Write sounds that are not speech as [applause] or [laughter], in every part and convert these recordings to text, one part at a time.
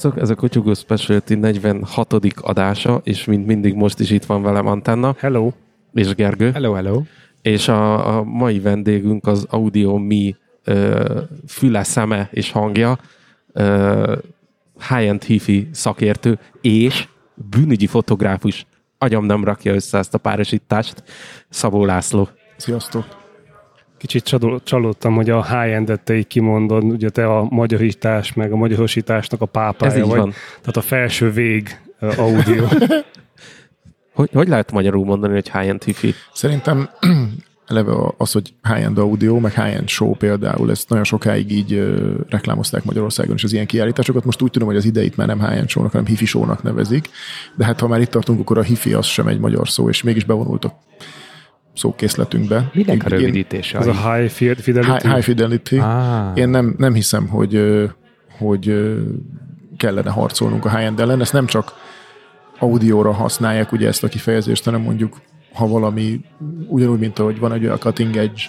Sziasztok, ez a Kotyugó Specialty 46. adása, és mint mindig most is itt van velem Antenna. Hello. És Gergő. Hello, hello. És a, a mai vendégünk az Audio Mi ö, füle, szeme és hangja, ö, high-end hifi szakértő, és bűnügyi fotográfus. Agyam nem rakja össze ezt a párosítást. Szabó László. Sziasztok. Kicsit csalódtam, hogy a high-endet te így kimondod, ugye te a magyarítás, meg a magyarosításnak a pápája Ez így vagy. van. Tehát a felső vég audio. [laughs] hogy, hogy lehet magyarul mondani, hogy high-end hifi? Szerintem [clears throat] eleve az, hogy high-end audio, meg high-end show például, ezt nagyon sokáig így uh, reklámozták Magyarországon is az ilyen kiállításokat. Most úgy tudom, hogy az ideit már nem high-end show-nak, hanem hifi show-nak nevezik. De hát ha már itt tartunk, akkor a hifi az sem egy magyar szó, és mégis bevonult a szókészletünkbe. Minek a rövidítése? Ez a high fidelity? High, high fidelity. Ah. Én nem, nem hiszem, hogy, hogy kellene harcolnunk a high-end ellen. Ezt nem csak audióra használják ugye ezt a kifejezést, hanem mondjuk ha valami, ugyanúgy, mint ahogy van egy olyan cutting edge,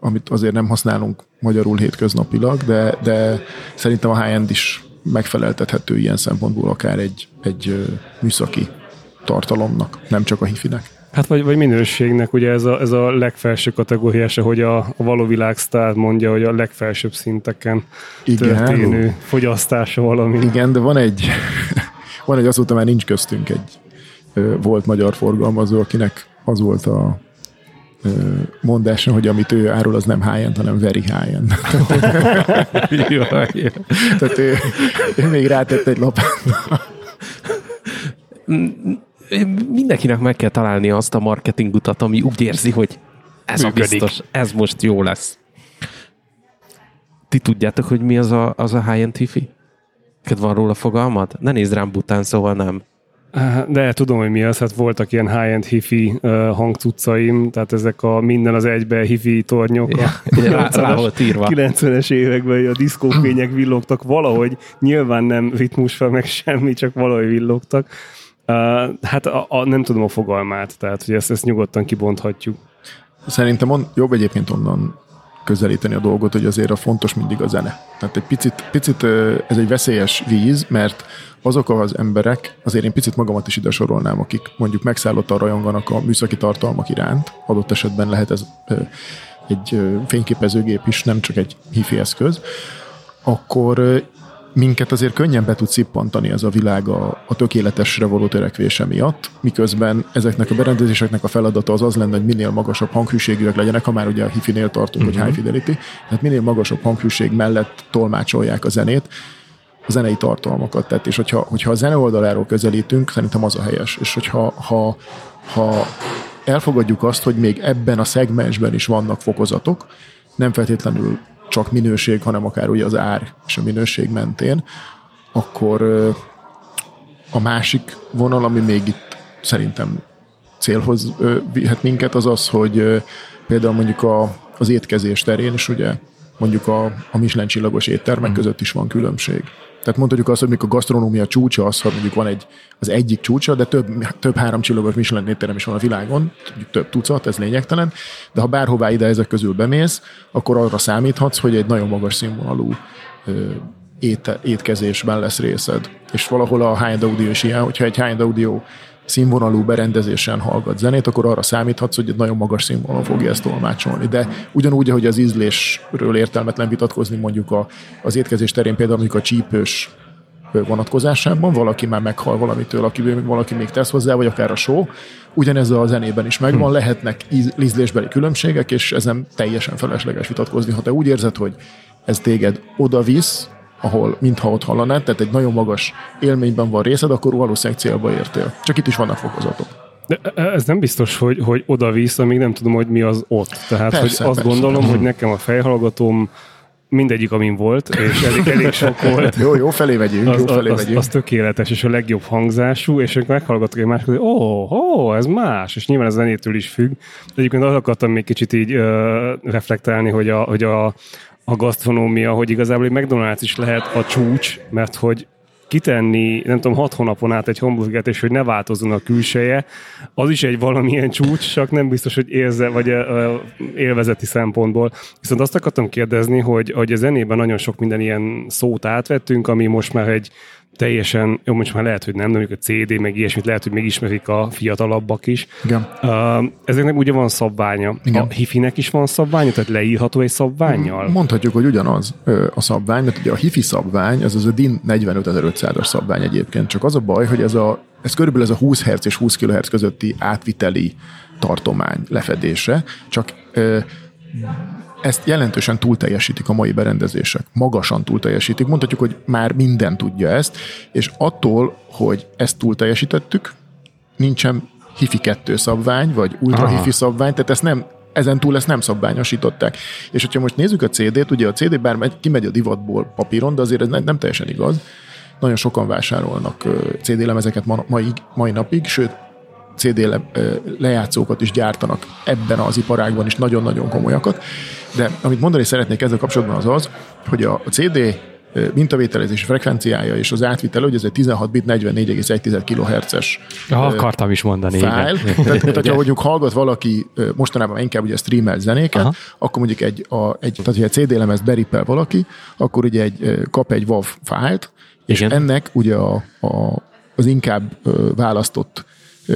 amit azért nem használunk magyarul hétköznapilag, de, de szerintem a high-end is megfeleltethető ilyen szempontból akár egy, egy műszaki tartalomnak, nem csak a hifinek. Hát vagy, vagy minőségnek, ugye ez a, ez a legfelső kategóriása, hogy a, a való világsztár mondja, hogy a legfelsőbb szinteken Igen. történő fogyasztása valami. Igen, de van egy, [laughs] van egy azóta már nincs köztünk egy volt magyar forgalmazó, akinek az volt a mondása, hogy amit ő árul, az nem high hanem very high-end. [laughs] Tehát ő, ő még rátett egy lapát mindenkinek meg kell találni azt a marketing utat, ami úgy érzi, hogy ez Működik. a biztos, ez most jó lesz. Ti tudjátok, hogy mi az a, az a high-end hifi? Neked van róla fogalmad? Ne nézd rám bután, szóval nem. De tudom, hogy mi az, hát voltak ilyen high-end hifi uh, hangcuccaim, tehát ezek a minden az egybe hifi tornyok. Ja, [laughs] a rá, rá volt írva. 90-es években a diszkófények villogtak, valahogy nyilván nem ritmus fel meg semmi, csak valahogy villogtak. Hát a, a, nem tudom a fogalmát, tehát hogy ezt, ezt nyugodtan kibonthatjuk. Szerintem on, jobb egyébként onnan közelíteni a dolgot, hogy azért a fontos mindig a zene. Tehát egy picit, picit ez egy veszélyes víz, mert azok az emberek, azért én picit magamat is ide sorolnám, akik mondjuk megszállottan rajonganak a műszaki tartalmak iránt, adott esetben lehet ez egy fényképezőgép is, nem csak egy hifi eszköz, akkor minket azért könnyen be tud szippantani ez a világ a, a tökéletesre való törekvése miatt, miközben ezeknek a berendezéseknek a feladata az az lenne, hogy minél magasabb hanghűségűek legyenek, ha már ugye a hifinél tartunk, uh-huh. hogy high fidelity, tehát minél magasabb hanghűség mellett tolmácsolják a zenét, a zenei tartalmakat. Tehát, és hogyha, hogyha a zene oldaláról közelítünk, szerintem az a helyes. És hogyha ha, ha elfogadjuk azt, hogy még ebben a szegmensben is vannak fokozatok, nem feltétlenül csak minőség, hanem akár ugye az ár és a minőség mentén, akkor a másik vonal, ami még itt szerintem célhoz vihet minket, az az, hogy például mondjuk a, az étkezés terén is ugye mondjuk a, a Michelin csillagos éttermek mm. között is van különbség. Tehát mondhatjuk azt, hogy mikor a gasztronómia csúcsa az, ha mondjuk van egy, az egyik csúcsa, de több, több három csillagos Michelin étterem is van a világon, több tucat, ez lényegtelen, de ha bárhová ide ezek közül bemész, akkor arra számíthatsz, hogy egy nagyon magas színvonalú éte, étkezésben lesz részed. És valahol a high-end audio is ilyen, hogyha egy high-end audio színvonalú berendezésen hallgat zenét, akkor arra számíthatsz, hogy egy nagyon magas színvonalon fogja ezt tolmácsolni. De ugyanúgy, ahogy az ízlésről értelmetlen vitatkozni mondjuk a, az étkezés terén, például mondjuk a csípős vonatkozásában, valaki már meghal valamitől, aki, valaki még tesz hozzá, vagy akár a show. Ugyanez a zenében is megvan, hmm. lehetnek ízlésbeli különbségek, és ezen teljesen felesleges vitatkozni. Ha te úgy érzed, hogy ez téged oda visz, ahol mintha ott hallanád, tehát egy nagyon magas élményben van részed, akkor valószínűleg célba értél. Csak itt is vannak fokozatok. De e, ez nem biztos, hogy, hogy oda-vissza, még nem tudom, hogy mi az ott. Tehát, persze, hogy azt persze. gondolom, hogy nekem a fejhallgatóm mindegyik, amin volt, és elég, elég sok [laughs] volt. Jó, jó felé megyünk, Az, jó felé az, megyünk. az, tökéletes, és a legjobb hangzású, és akkor meghallgatok egy másikat, hogy ó, oh, oh, ez más, és nyilván ez zenétől is függ. Egyébként azt akartam még kicsit így uh, reflektálni, hogy a, hogy a, a gasztronómia, hogy igazából egy McDonald's is lehet a csúcs, mert hogy kitenni, nem tudom, hat hónapon át egy hamburgert, és hogy ne változzon a külseje, az is egy valamilyen csúcs, csak nem biztos, hogy érze, vagy élvezeti szempontból. Viszont azt akartam kérdezni, hogy, hogy a zenében nagyon sok minden ilyen szót átvettünk, ami most már egy teljesen, jó, most már lehet, hogy nem, de mondjuk a CD, meg ilyesmit lehet, hogy még ismerik a fiatalabbak is. Igen. Uh, ezeknek ugye van szabványa. Igen. A hifinek is van szabványa, tehát leírható egy szabványjal? Mondhatjuk, hogy ugyanaz a szabvány, mert ugye a hifi szabvány, ez az a DIN 45500-as szabvány egyébként, csak az a baj, hogy ez, a, ez körülbelül ez a 20 Hz és 20 kHz közötti átviteli tartomány lefedése, csak ö, ezt jelentősen túlteljesítik a mai berendezések. Magasan túlteljesítik. Mondhatjuk, hogy már minden tudja ezt, és attól, hogy ezt túlteljesítettük, nincsen hifi 2 szabvány, vagy ultra Aha. hifi szabvány, tehát ezt nem, ezen túl ezt nem szabványosították. És hogyha most nézzük a CD-t, ugye a CD bár megy, kimegy a divatból papíron, de azért ez nem, nem teljesen igaz. Nagyon sokan vásárolnak CD lemezeket ma, mai, mai napig, sőt, CD le, ö, lejátszókat is gyártanak ebben az iparágban is nagyon-nagyon komolyakat. De amit mondani szeretnék ezzel kapcsolatban az az, hogy a, CD ö, mintavételezési frekvenciája és az átvitel, hogy ez egy 16 bit 44,1 kHz-es akartam is mondani, igen. [laughs] Tehát, tehát ha mondjuk hallgat valaki mostanában inkább ugye streamel zenéket, Aha. Akkor mondjuk egy, a, egy tehát, hogy egy CD lemezt berippel valaki, akkor ugye egy, kap egy WAV fájlt, és Igen. ennek ugye a, a, az inkább választott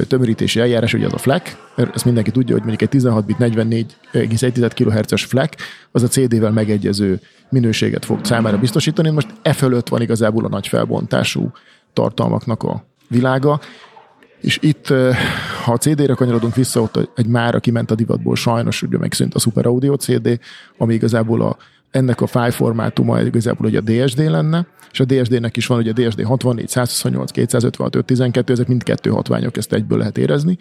tömörítési eljárás, ugye az a FLAC, mert ezt mindenki tudja, hogy mondjuk egy 16 bit 44,1 kHz-es FLAC, az a CD-vel megegyező minőséget fog számára biztosítani. Most e fölött van igazából a nagy felbontású tartalmaknak a világa, és itt, eh, ha a CD-re kanyarodunk vissza, ott egy már, aki ment a divatból, sajnos ugye megszűnt a Super Audio CD, ami igazából a, ennek a file formátuma igazából ugye a DSD lenne, és a DSD-nek is van ugye a DSD 64, 128, 256, 512, ezek mind kettő hatványok, ezt egyből lehet érezni,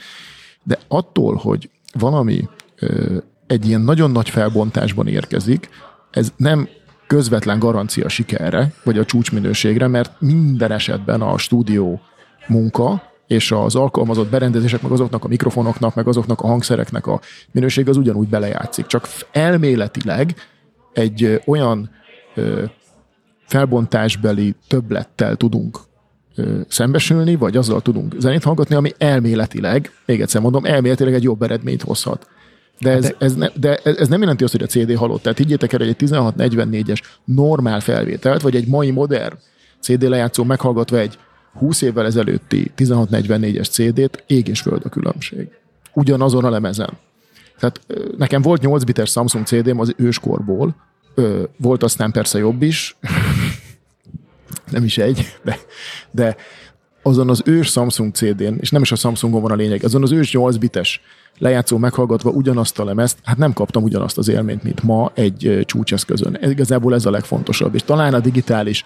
de attól, hogy valami ö, egy ilyen nagyon nagy felbontásban érkezik, ez nem közvetlen garancia sikerre, vagy a csúcsminőségre, mert minden esetben a stúdió munka, és az alkalmazott berendezések, meg azoknak a mikrofonoknak, meg azoknak a hangszereknek a minőség az ugyanúgy belejátszik. Csak elméletileg egy olyan ö, felbontásbeli többlettel tudunk ö, szembesülni, vagy azzal tudunk zenét hallgatni, ami elméletileg, még egyszer mondom, elméletileg egy jobb eredményt hozhat. De ez, ez, ne, de ez nem jelenti azt, hogy a CD halott. Tehát higgyétek el, hogy egy 1644-es normál felvételt, vagy egy mai modern CD lejátszó meghallgatva egy 20 évvel ezelőtti 1644-es CD-t, ég és föld a különbség. Ugyanazon a lemezen. Tehát nekem volt 8 bites Samsung CD-m az őskorból, volt aztán persze jobb is, nem is egy, de, de azon az ős Samsung CD-n, és nem is a Samsungon van a lényeg, azon az ős 8 bites lejátszó meghallgatva ugyanazt a lemezt, hát nem kaptam ugyanazt az élményt, mint ma egy csúcseszközön. Ez, igazából ez a legfontosabb. És talán a digitális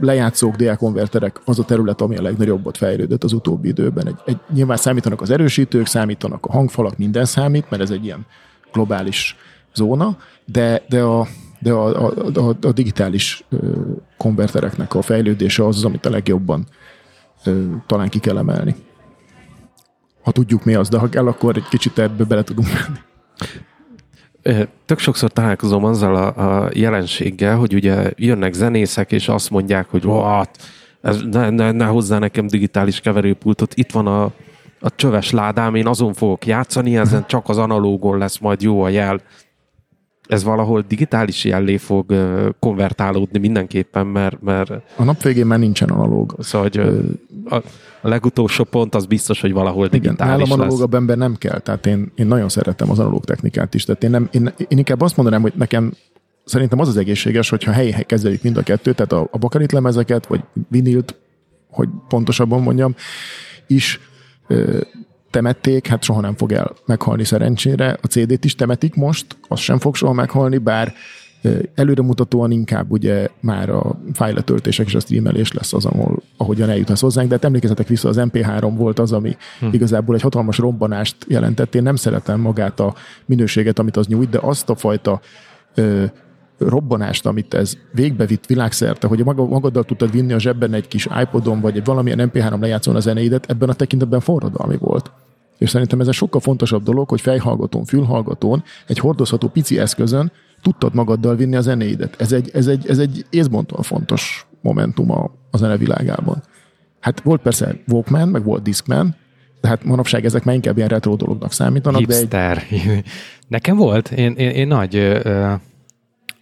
lejátszók, DA konverterek az a terület, ami a legnagyobbat fejlődött az utóbbi időben. Egy, egy, nyilván számítanak az erősítők, számítanak a hangfalak, minden számít, mert ez egy ilyen globális zóna, de, de a de a, a, a, a digitális konvertereknek a fejlődése az az, amit a legjobban ö, talán ki kell emelni. Ha tudjuk mi az, de ha kell, akkor egy kicsit ebbe bele tudunk menni. Tök sokszor találkozom azzal a, a jelenséggel, hogy ugye jönnek zenészek, és azt mondják, hogy what, ez ne, ne, ne hozzá nekem digitális keverőpultot, itt van a, a csöves ládám, én azon fogok játszani, ezen csak az analógon lesz majd jó a jel. Ez valahol digitális jellé fog konvertálódni mindenképpen, mert, mert A nap végén már nincsen analóg. szóval, hogy ö, a, a legutolsó pont az biztos, hogy valahol Igen, digitális nálam lesz. analógabb ember nem kell, tehát én, én nagyon szeretem az analóg technikát is, tehát én, nem, én, én inkább azt mondanám, hogy nekem szerintem az az egészséges, hogyha helyi kezeljük mind a kettőt, tehát a, a bakarit lemezeket, vagy vinilt, hogy pontosabban mondjam, is ö, temették, hát soha nem fog el meghalni szerencsére. A CD-t is temetik most, az sem fog soha meghalni, bár előremutatóan inkább ugye már a fájletöltések és a streamelés lesz az, ahol, ahogyan eljuthatsz hozzánk, de hát emlékezzetek vissza, az MP3 volt az, ami hm. igazából egy hatalmas robbanást jelentett. Én nem szeretem magát a minőséget, amit az nyújt, de azt a fajta ö, robbanást, amit ez végbevitt világszerte, hogy maga, magaddal tudtad vinni a zsebben egy kis iPodon, vagy egy valamilyen MP3 lejátszón a zeneidet, ebben a tekintetben forradalmi volt. És szerintem ez egy sokkal fontosabb dolog, hogy fejhallgatón, fülhallgatón, egy hordozható pici eszközön tudtad magaddal vinni a zenéidet. Ez egy, ez egy, ez egy észbontóan fontos momentum a, a zene világában. Hát volt persze Walkman, meg volt Discman, de hát manapság ezek már inkább ilyen retro dolognak számítanak. Hipster. De egy... [laughs] Nekem volt, én, én, én nagy uh,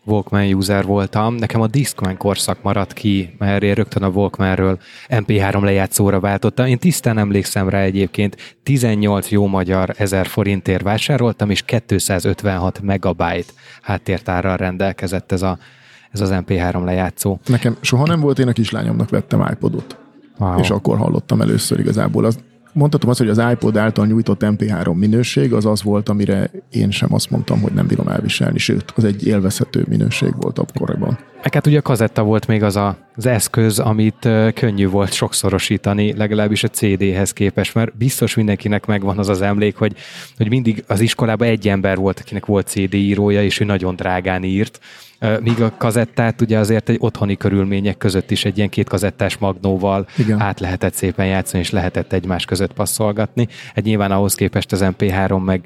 Walkman user voltam, nekem a Discman korszak maradt ki, mert én rögtön a Walkmanről MP3 lejátszóra váltottam. Én tisztán emlékszem rá egyébként, 18 jó magyar ezer forintért vásároltam, és 256 megabyte háttértárral rendelkezett ez, a, ez az MP3 lejátszó. Nekem soha nem volt, én a kislányomnak vettem iPodot. Wow. És akkor hallottam először igazából. Az mondhatom azt, hogy az iPod által nyújtott MP3 minőség az az volt, amire én sem azt mondtam, hogy nem bírom elviselni, sőt, az egy élvezhető minőség volt akkoriban. Meg hát ugye a kazetta volt még az a, az eszköz, amit könnyű volt sokszorosítani, legalábbis a CD-hez képest, mert biztos mindenkinek megvan az az emlék, hogy, hogy mindig az iskolában egy ember volt, akinek volt CD írója, és ő nagyon drágán írt, míg a kazettát ugye azért egy otthoni körülmények között is egy ilyen két kazettás magnóval Igen. át lehetett szépen játszani, és lehetett egymás között passzolgatni. Egy nyilván ahhoz képest az MP3 meg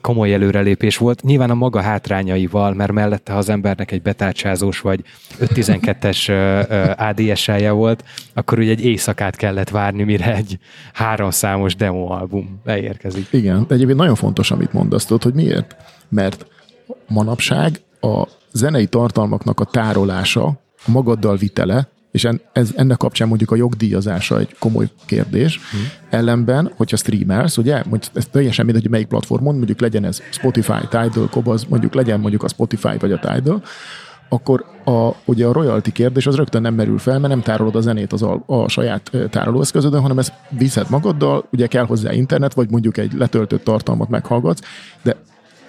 komoly előrelépés volt. Nyilván a maga hátrányaival, mert mellette, ha az embernek egy betárcsázós vagy 512-es ADS-elje volt, akkor ugye egy éjszakát kellett várni, mire egy háromszámos demoalbum beérkezik. Igen, de egyébként nagyon fontos, amit mondasz, tudod, hogy miért? Mert manapság a zenei tartalmaknak a tárolása, a magaddal vitele, és en, ez, ennek kapcsán mondjuk a jogdíjazása egy komoly kérdés. Hmm. Ellenben, hogyha streamelsz, ugye, mondjuk ez teljesen mindegy, hogy melyik platformon, mondjuk legyen ez Spotify, Tidal, Kobaz, mondjuk legyen mondjuk a Spotify vagy a Tidal, akkor a, ugye a royalty kérdés az rögtön nem merül fel, mert nem tárolod a zenét az a, a saját tárolóeszközödön, hanem ezt viszed magaddal, ugye kell hozzá internet, vagy mondjuk egy letöltött tartalmat meghallgatsz, de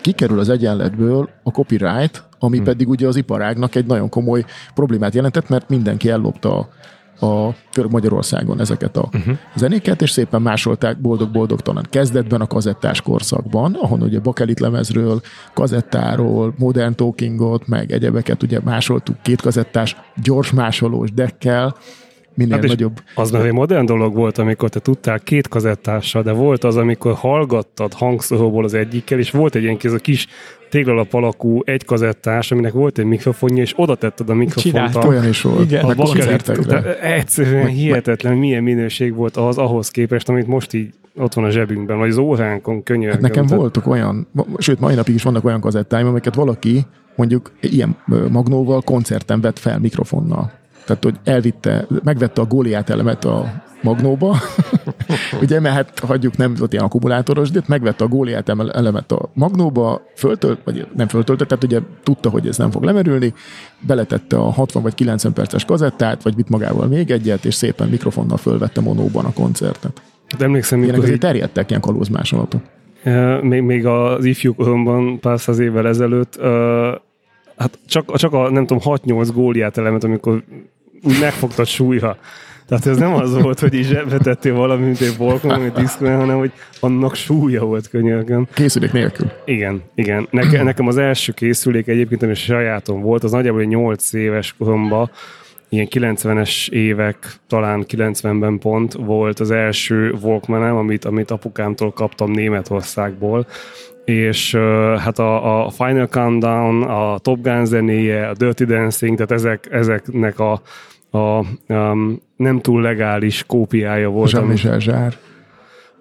kikerül az egyenletből a copyright, ami hmm. pedig ugye az iparágnak egy nagyon komoly problémát jelentett, mert mindenki ellopta a, a Magyarországon ezeket a uh-huh. zenéket, és szépen másolták boldog-boldogtalan kezdetben a kazettás korszakban, ahol ugye bakelit lemezről, kazettáról, modern talkingot, meg egyebeket ugye másoltuk két kazettás, gyors másolós dekkel, minél hát nagyobb. Az meg egy modern dolog volt, amikor te tudtál két kazettással, de volt az, amikor hallgattad hangszóróból az egyikkel, és volt egy ilyen kis, a kis téglalap alakú egy kazettás, aminek volt egy mikrofonja, és oda tetted a mikrofont. Csinált, a, olyan is volt. Igen, a koncertekre. Egyszerűen hihetetlen, milyen minőség volt az ahhoz képest, amit most így ott van a zsebünkben, vagy az óránkon könyörgöm. Hát nekem tehát... voltak olyan, sőt, mai napig is vannak olyan kazettáim, amiket valaki mondjuk ilyen magnóval koncerten vett fel mikrofonnal. Tehát, hogy elvitte, megvette a góliát elemet a magnóba, [laughs] ugye, mert hát hagyjuk, nem volt ilyen akkumulátoros, de megvette a góliát elemet a magnóba, föltölt, vagy nem föltöltött, tehát ugye tudta, hogy ez nem fog lemerülni, beletette a 60 vagy 90 perces kazettát, vagy vitt magával még egyet, és szépen mikrofonnal fölvette monóban a koncertet. De emlékszem, Ilyenek azért terjedtek ilyen kalózmásolatok. Még, még az ifjú koromban pár száz évvel ezelőtt, uh, hát csak, csak a nem tudom, 6-8 góliát elemet, amikor úgy megfogtad súlyra. Tehát ez nem az volt, hogy is zsebbe valami, mint egy Volkman, vagy Discman, hanem hogy annak súlya volt könyörgöm. Készülék nélkül. Igen, igen. Neke, nekem az első készülék egyébként, ami sajátom volt, az nagyjából 8 éves koromban, ilyen 90-es évek, talán 90-ben pont volt az első walkman amit, amit apukámtól kaptam Németországból, és hát a, a Final Countdown, a Top Gun zenéje, a Dirty Dancing, tehát ezek, ezeknek a, a um, nem túl legális kópiája volt. Jean-Michel Zsár.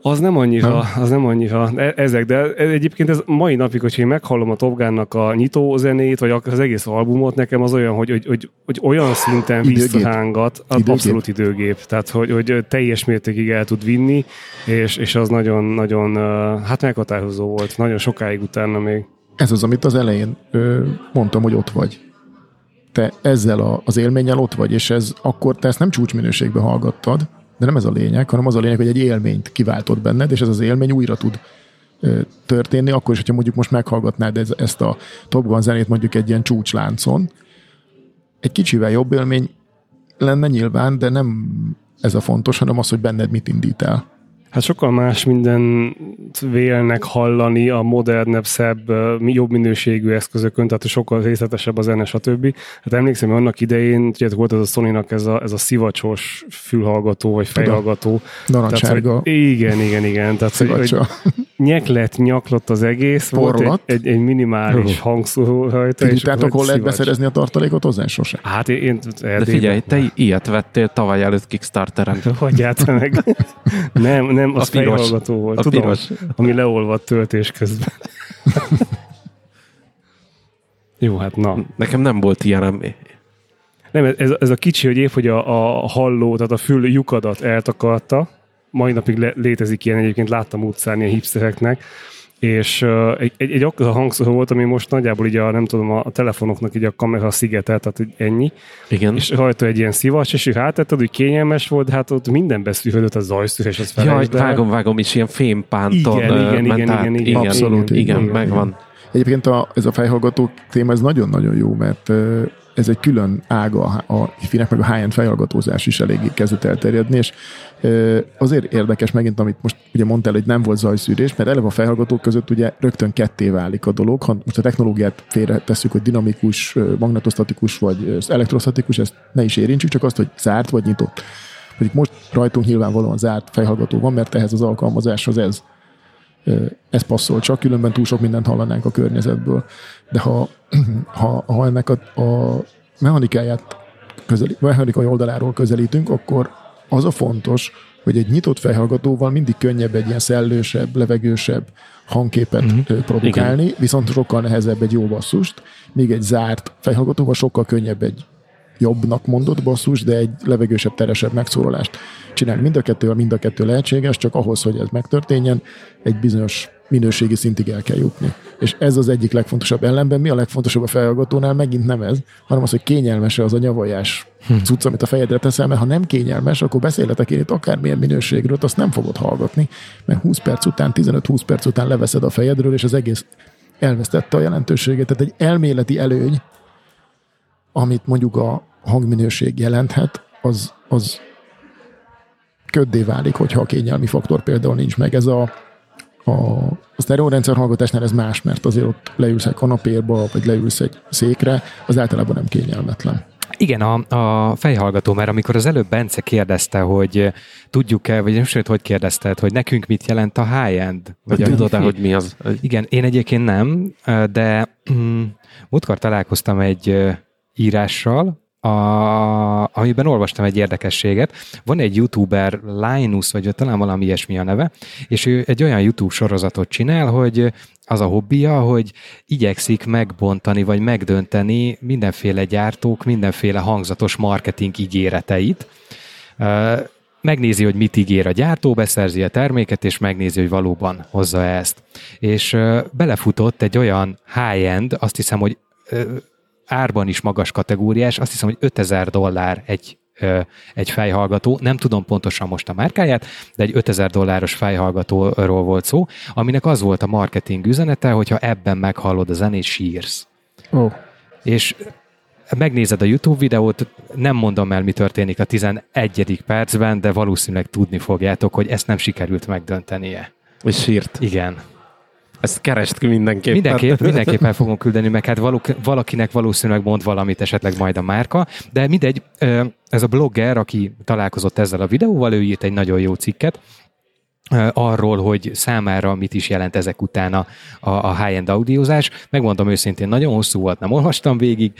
Az nem annyira, nem? az nem annyira e, ezek, de egyébként ez mai napig, hogyha én meghallom a Top Gun-nak a nyitó zenét, vagy az egész albumot, nekem az olyan, hogy, hogy, hogy, hogy olyan szinten visszahángat, időgép. abszolút időgép, tehát hogy, hogy teljes mértékig el tud vinni, és, és az nagyon, nagyon, hát meghatározó volt, nagyon sokáig utána még. Ez az, amit az elején ö, mondtam, hogy ott vagy. Te ezzel a, az élménnyel ott vagy, és ez akkor te ezt nem csúcsminőségben hallgattad, de nem ez a lényeg, hanem az a lényeg, hogy egy élményt kiváltott benned, és ez az élmény újra tud történni, akkor is, hogyha mondjuk most meghallgatnád ez, ezt a Top Gun zenét mondjuk egy ilyen csúcsláncon, egy kicsivel jobb élmény lenne nyilván, de nem ez a fontos, hanem az, hogy benned mit indít el. Hát sokkal más minden vélnek hallani a modernebb, szebb, jobb minőségű eszközökön, tehát sokkal részletesebb a zene, stb. Hát emlékszem, hogy annak idején, tudjátok, volt ez a sony ez a, ez a szivacsos fülhallgató, vagy fejhallgató. Narancssárga igen, igen, igen. Tehát, hogy. Nyeklet, nyaklott az egész, volt Porlat. egy, egy, egy minimális hangszóró rajta. Tudtátok, hol lehet beszerezni a tartalékot hozzá? Sose. Hát én, én De figyelj, te ilyet vettél tavaly előtt Kickstarteren. [laughs] Hagyját meg. [laughs] nem, nem, az A piros. fejhallgató volt. A tudom, piros. ami leolvadt töltés közben. [laughs] Jó, hát na. Nekem nem volt ilyenem. Nem, ez, ez a kicsi, hogy épp, hogy a, a halló, tehát a fül lyukadat eltakarta, mai napig le, létezik ilyen, egyébként láttam utcán ilyen hipstereknek, és uh, egy, egy, egy akkora hangszóró volt, ami most nagyjából így a, nem tudom, a, a telefonoknak így a kamera szigetel, tehát hogy ennyi, Igen. és rajta egy ilyen szivacs, és hátetted, hogy kényelmes volt, hát ott minden beszűrődött, a zajszűrés, az Jaj, felejtsd el. vágom, vágom, és ilyen fémpánton Igen, igen, ment igen, át. igen, igen, Abszolút, igen, igen, igen, megvan. Egyébként a, ez a fejhallgató téma, ez nagyon-nagyon jó, mert ez egy külön ága a, hifinek, meg a high-end fejhallgatózás is eléggé kezdett elterjedni, és azért érdekes megint, amit most ugye mondtál, hogy nem volt zajszűrés, mert eleve a fejhallgatók között ugye rögtön ketté válik a dolog. Ha most a technológiát félre tesszük, hogy dinamikus, magnetostatikus vagy elektrostatikus, ezt ne is érintsük, csak azt, hogy zárt vagy nyitott. Mondjuk most rajtunk nyilvánvalóan zárt fejhallgató van, mert ehhez az alkalmazáshoz ez ez passzol csak, különben túl sok mindent hallanánk a környezetből. De ha, ha, ha ennek a, a mechanikáját közeli, mechanikai oldaláról közelítünk, akkor az a fontos, hogy egy nyitott fejhallgatóval mindig könnyebb egy ilyen szellősebb, levegősebb hangképet uh-huh. produkálni, Igen. viszont sokkal nehezebb egy jó basszust, míg egy zárt fejhallgatóval sokkal könnyebb egy jobbnak mondott basszus, de egy levegősebb, teresebb megszólalást csinálni. Mind a kettő, mind a kettő lehetséges, csak ahhoz, hogy ez megtörténjen, egy bizonyos minőségi szintig el kell jutni. És ez az egyik legfontosabb ellenben. Mi a legfontosabb a felhallgatónál? Megint nem ez, hanem az, hogy kényelmes az a nyavajás cucc, amit a fejedre teszel, mert ha nem kényelmes, akkor beszélhetek én itt akármilyen minőségről, azt nem fogod hallgatni, mert 20 perc után, 15-20 perc után leveszed a fejedről, és az egész elvesztette a jelentőségét. Tehát egy elméleti előny, amit mondjuk a hangminőség jelenthet, az, az köddé válik, hogyha a kényelmi faktor például nincs meg. Ez a, a, a sztereórendszer hallgatásnál ez más, mert azért ott leülsz egy kanapérba, vagy leülsz egy székre, az általában nem kényelmetlen. Igen, a, a fejhallgató, mert amikor az előbb Bence kérdezte, hogy tudjuk-e, vagy nem sőt, hogy kérdezted, hogy nekünk mit jelent a high-end? Vagy a Tudod-e, hifi? hogy mi az? Igen, én egyébként nem, de mm, múltkor találkoztam egy írással, a, amiben olvastam egy érdekességet. Van egy youtuber, Linus, vagy talán valami ilyesmi a neve, és ő egy olyan YouTube sorozatot csinál, hogy az a hobbija, hogy igyekszik megbontani, vagy megdönteni mindenféle gyártók, mindenféle hangzatos marketing ígéreteit. Megnézi, hogy mit ígér a gyártó, beszerzi a terméket, és megnézi, hogy valóban hozza ezt. És belefutott egy olyan high-end, azt hiszem, hogy árban is magas kategóriás, azt hiszem, hogy 5000 dollár egy, egy fejhallgató, nem tudom pontosan most a márkáját, de egy 5000 dolláros fejhallgatóról volt szó, aminek az volt a marketing üzenete, hogyha ebben meghallod a zenét, sírsz. Oh. És megnézed a YouTube videót, nem mondom el, mi történik a 11. percben, de valószínűleg tudni fogjátok, hogy ezt nem sikerült megdöntenie. És sírt. Igen. Ezt kerest mindenképpen. Mindenképp, mindenképpen fogom küldeni, meg hát valuk, valakinek valószínűleg mond valamit esetleg majd a márka, de mindegy, ez a blogger, aki találkozott ezzel a videóval, ő írt egy nagyon jó cikket, arról, hogy számára mit is jelent ezek után a, a, high-end audiózás. Megmondom őszintén, nagyon hosszú volt, nem olvastam végig,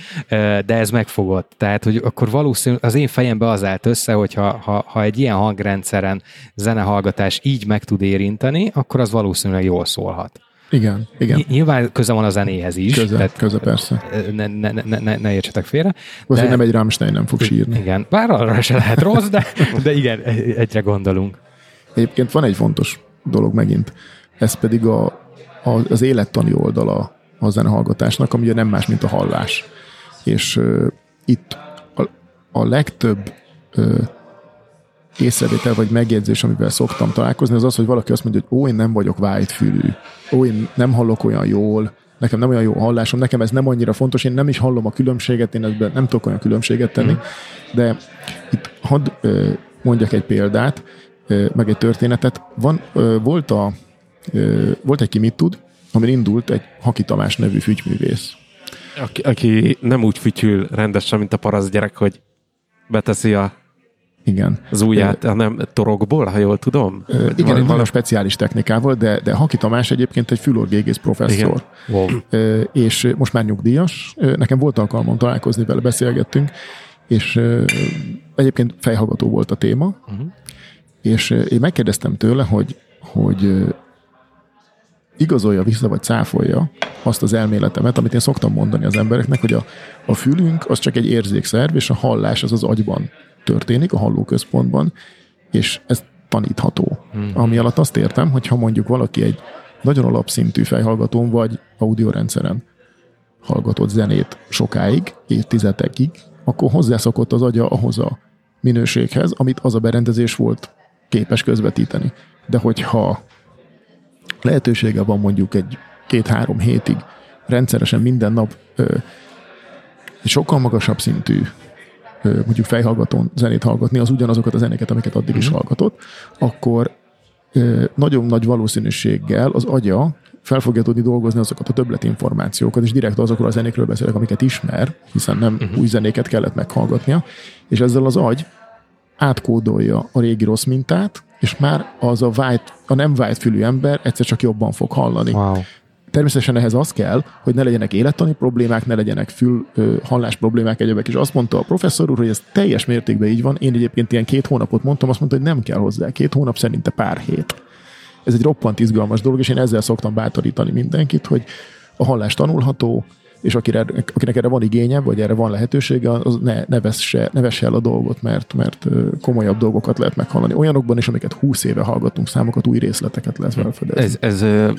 de ez megfogott. Tehát, hogy akkor valószínűleg az én fejembe az állt össze, hogy ha, ha, ha egy ilyen hangrendszeren zenehallgatás így meg tud érinteni, akkor az valószínűleg jól szólhat. Igen, igen. Ny- Nyilván köze van a zenéhez is. Köze, tehát köze persze. ne, ne, ne, ne, ne értsetek félre. Azért nem egy Rammstein nem fog sírni. Igen, bár arra se lehet rossz, de, de igen, egyre gondolunk. Egyébként van egy fontos dolog megint, ez pedig a, a, az élettani oldala a zenehallgatásnak, ami ugye nem más, mint a hallás. És uh, itt a, a legtöbb uh, észrevétel vagy megjegyzés, amivel szoktam találkozni, az az, hogy valaki azt mondja, hogy ó, én nem vagyok vájtfülű, ó, én nem hallok olyan jól, nekem nem olyan jó hallásom, nekem ez nem annyira fontos, én nem is hallom a különbséget, én ebben nem tudok olyan különbséget tenni, de itt hadd mondjak egy példát, meg egy történetet. Van, volt, a, volt egy ki mit tud, amin indult egy Haki Tamás nevű fügyművész. Aki, aki nem úgy fütyül rendesen, mint a parasz gyerek, hogy beteszi a, Igen. az ujját, hanem torokból, ha jól tudom. Vagy igen, egy val- nagyon speciális technikával, de, de Haki Tamás egyébként egy fülorgégész professzor. Wow. Ö, és most már nyugdíjas. Nekem volt alkalmam találkozni vele, beszélgettünk, és egyébként fejhallgató volt a téma, uh-huh. és én megkérdeztem tőle, hogy, hogy igazolja vissza, vagy cáfolja azt az elméletemet, amit én szoktam mondani az embereknek, hogy a, a fülünk az csak egy érzékszerv, és a hallás az az agyban történik, a hallóközpontban, és ez tanítható. Hmm. Ami alatt azt értem, hogy ha mondjuk valaki egy nagyon alapszintű fejhallgatón vagy audiorendszeren hallgatott zenét sokáig, évtizedekig, akkor hozzászokott az agya ahhoz a minőséghez, amit az a berendezés volt képes közvetíteni. De hogyha lehetősége van mondjuk egy két-három hétig rendszeresen minden nap ö, egy sokkal magasabb szintű mondjuk fejhallgatón zenét hallgatni, az ugyanazokat a zenéket, amiket addig is hallgatott, akkor nagyon nagy valószínűséggel az agya fel fogja tudni dolgozni azokat a többletinformációkat, és direkt azokról a zenékről beszélek, amiket ismer, hiszen nem uh-huh. új zenéket kellett meghallgatnia, és ezzel az agy átkódolja a régi rossz mintát, és már az a, white, a nem white fülű ember egyszer csak jobban fog hallani. Wow. Természetesen ehhez az kell, hogy ne legyenek élettani problémák, ne legyenek fül ö, hallás problémák egyebek, és azt mondta a professzor úr, hogy ez teljes mértékben így van. Én egyébként ilyen két hónapot mondtam, azt mondta, hogy nem kell hozzá. Két hónap szerinte pár hét. Ez egy roppant izgalmas dolog, és én ezzel szoktam bátorítani mindenkit, hogy a hallás tanulható, és akire, akinek erre van igénye, vagy erre van lehetősége, az ne, ne, vesse, ne vesse el a dolgot, mert, mert komolyabb dolgokat lehet meghallani. Olyanokban is, amiket 20 éve hallgatunk számokat, új részleteket lehet felfedezni. Ez, ez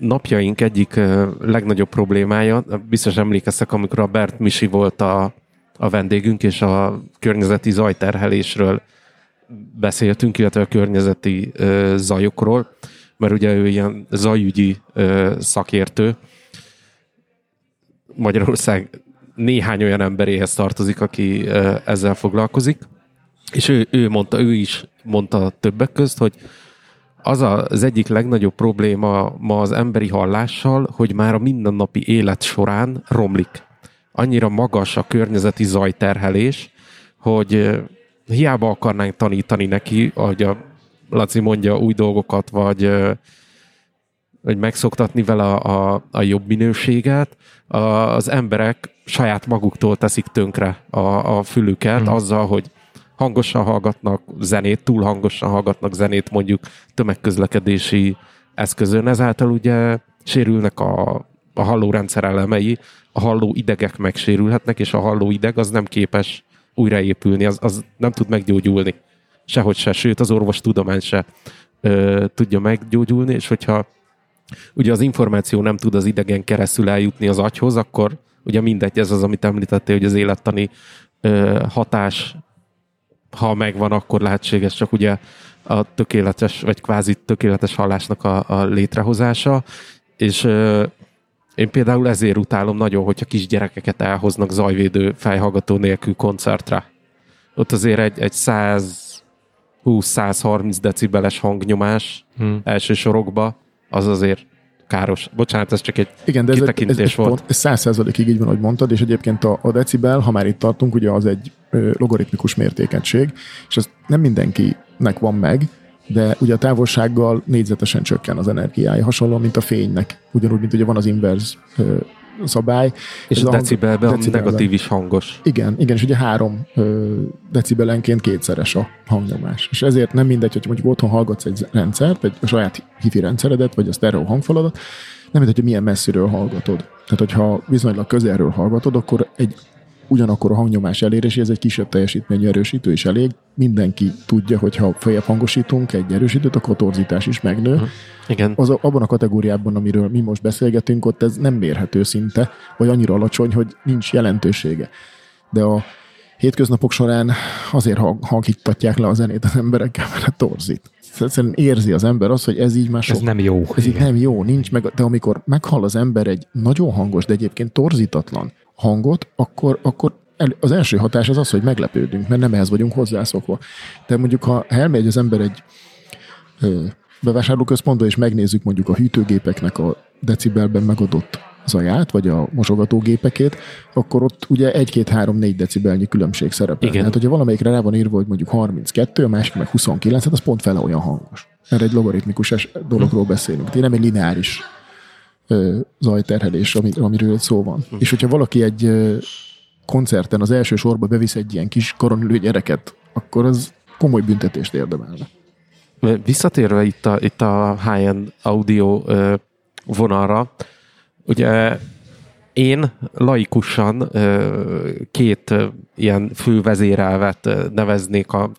napjaink egyik legnagyobb problémája. Biztos emlékeztek, amikor a Bert Misi volt a, a vendégünk, és a környezeti zajterhelésről beszéltünk, illetve a környezeti zajokról, mert ugye ő ilyen zajügyi szakértő. Magyarország néhány olyan emberéhez tartozik, aki ezzel foglalkozik, és ő, ő mondta, ő is mondta többek közt, hogy az az egyik legnagyobb probléma ma az emberi hallással, hogy már a mindennapi élet során romlik. Annyira magas a környezeti zajterhelés, hogy hiába akarnánk tanítani neki, ahogy a Laci mondja, új dolgokat, vagy, vagy megszoktatni vele a, a, a jobb minőséget, az emberek saját maguktól teszik tönkre a, a fülüket hmm. azzal, hogy hangosan hallgatnak zenét, túl hangosan hallgatnak zenét mondjuk tömegközlekedési eszközön, ezáltal ugye sérülnek a, a hallórendszer elemei, a halló idegek megsérülhetnek, és a halló ideg az nem képes újraépülni, az, az nem tud meggyógyulni. Sehogy se, sőt az orvos tudomány se ö, tudja meggyógyulni, és hogyha ugye az információ nem tud az idegen keresztül eljutni az agyhoz, akkor ugye mindegy, ez az, amit említettél, hogy az élettani ö, hatás, ha megvan, akkor lehetséges csak ugye a tökéletes, vagy kvázi tökéletes hallásnak a, a létrehozása, és ö, én például ezért utálom nagyon, hogyha kisgyerekeket elhoznak zajvédő fejhallgató nélkül koncertre. Ott azért egy, egy 120-130 decibeles hangnyomás hmm. első sorokba, az azért káros. Bocsánat, ez csak egy Igen, de ez, egy- ez, kitekintés ez, volt. száz százalékig így van, ahogy mondtad, és egyébként a, a decibel, ha már itt tartunk, ugye az egy ö, logaritmikus mértékenység, és ez nem mindenkinek van meg, de ugye a távolsággal négyzetesen csökken az energiája, hasonló, mint a fénynek. Ugyanúgy, mint ugye van az inverz szabály. És a decibelben decibelben. negatív is hangos. Igen, igen, és ugye három ö, decibelenként kétszeres a hangnyomás. És ezért nem mindegy, hogy mondjuk otthon hallgatsz egy rendszert, egy a saját hifi rendszeredet, vagy a stereo hangfaladat, nem mindegy, hogy milyen messziről hallgatod. Tehát, hogyha viszonylag közelről hallgatod, akkor egy ugyanakkor a hangnyomás eléréséhez egy kisebb teljesítményű erősítő is elég. Mindenki tudja, hogy ha feljebb hangosítunk egy erősítőt, akkor a torzítás is megnő. Igen. Az abban a kategóriában, amiről mi most beszélgetünk, ott ez nem mérhető szinte, vagy annyira alacsony, hogy nincs jelentősége. De a hétköznapok során azért hang- hangítatják le a zenét az emberekkel, mert a torzít. Egyszerűen érzi az ember azt, hogy ez így már sok. Ez nem jó. Ez így nem jó, nincs meg, de amikor meghall az ember egy nagyon hangos, de egyébként torzítatlan hangot, akkor, akkor el, az első hatás az az, hogy meglepődünk, mert nem ehhez vagyunk hozzászokva. De mondjuk, ha elmegy az ember egy ö, bevásárlóközpontba, és megnézzük mondjuk a hűtőgépeknek a decibelben megadott zaját, vagy a mosogatógépekét, akkor ott ugye 1-2-3-4 decibelnyi különbség szerepel. Igen. Hát, hogyha valamelyikre rá van írva, hogy mondjuk 32, a másik meg 29, hát az pont fele olyan hangos. Erre egy logaritmikus dologról beszélünk. Tehát nem egy lineáris zajterhelés, ami, amiről szó van. És hogyha valaki egy koncerten az első sorba bevisz egy ilyen kis koronülő gyereket, akkor az komoly büntetést érdemelne. Visszatérve itt a, itt a high-end audio vonalra, ugye én laikusan két ilyen fő vezérelvet ö, neveznék a,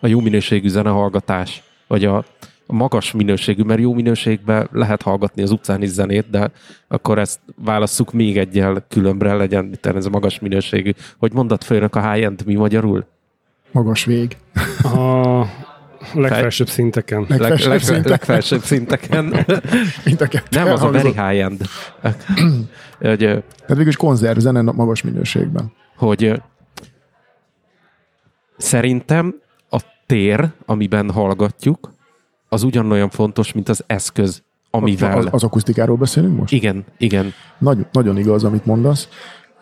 a jó minőségű zenehallgatás, vagy a magas minőségű, mert jó minőségben lehet hallgatni az utcán is zenét, de akkor ezt válasszuk még egyel különbre, legyen itt ez a magas minőségű. Hogy mondat főnök a high-end mi magyarul? Magas vég. A legfelsőbb szinteken. Leg, Legfelsőbb leg, szinten. legfelsőbb szinteken. [laughs] Mind a kettő Nem, az a very high-end. [clears throat] hogy, Tehát végülis konzerv zene magas minőségben. hogy szerintem a tér, amiben hallgatjuk, az ugyanolyan fontos, mint az eszköz, amivel... Az, az akusztikáról beszélünk most? Igen, igen. Nagy, nagyon igaz, amit mondasz.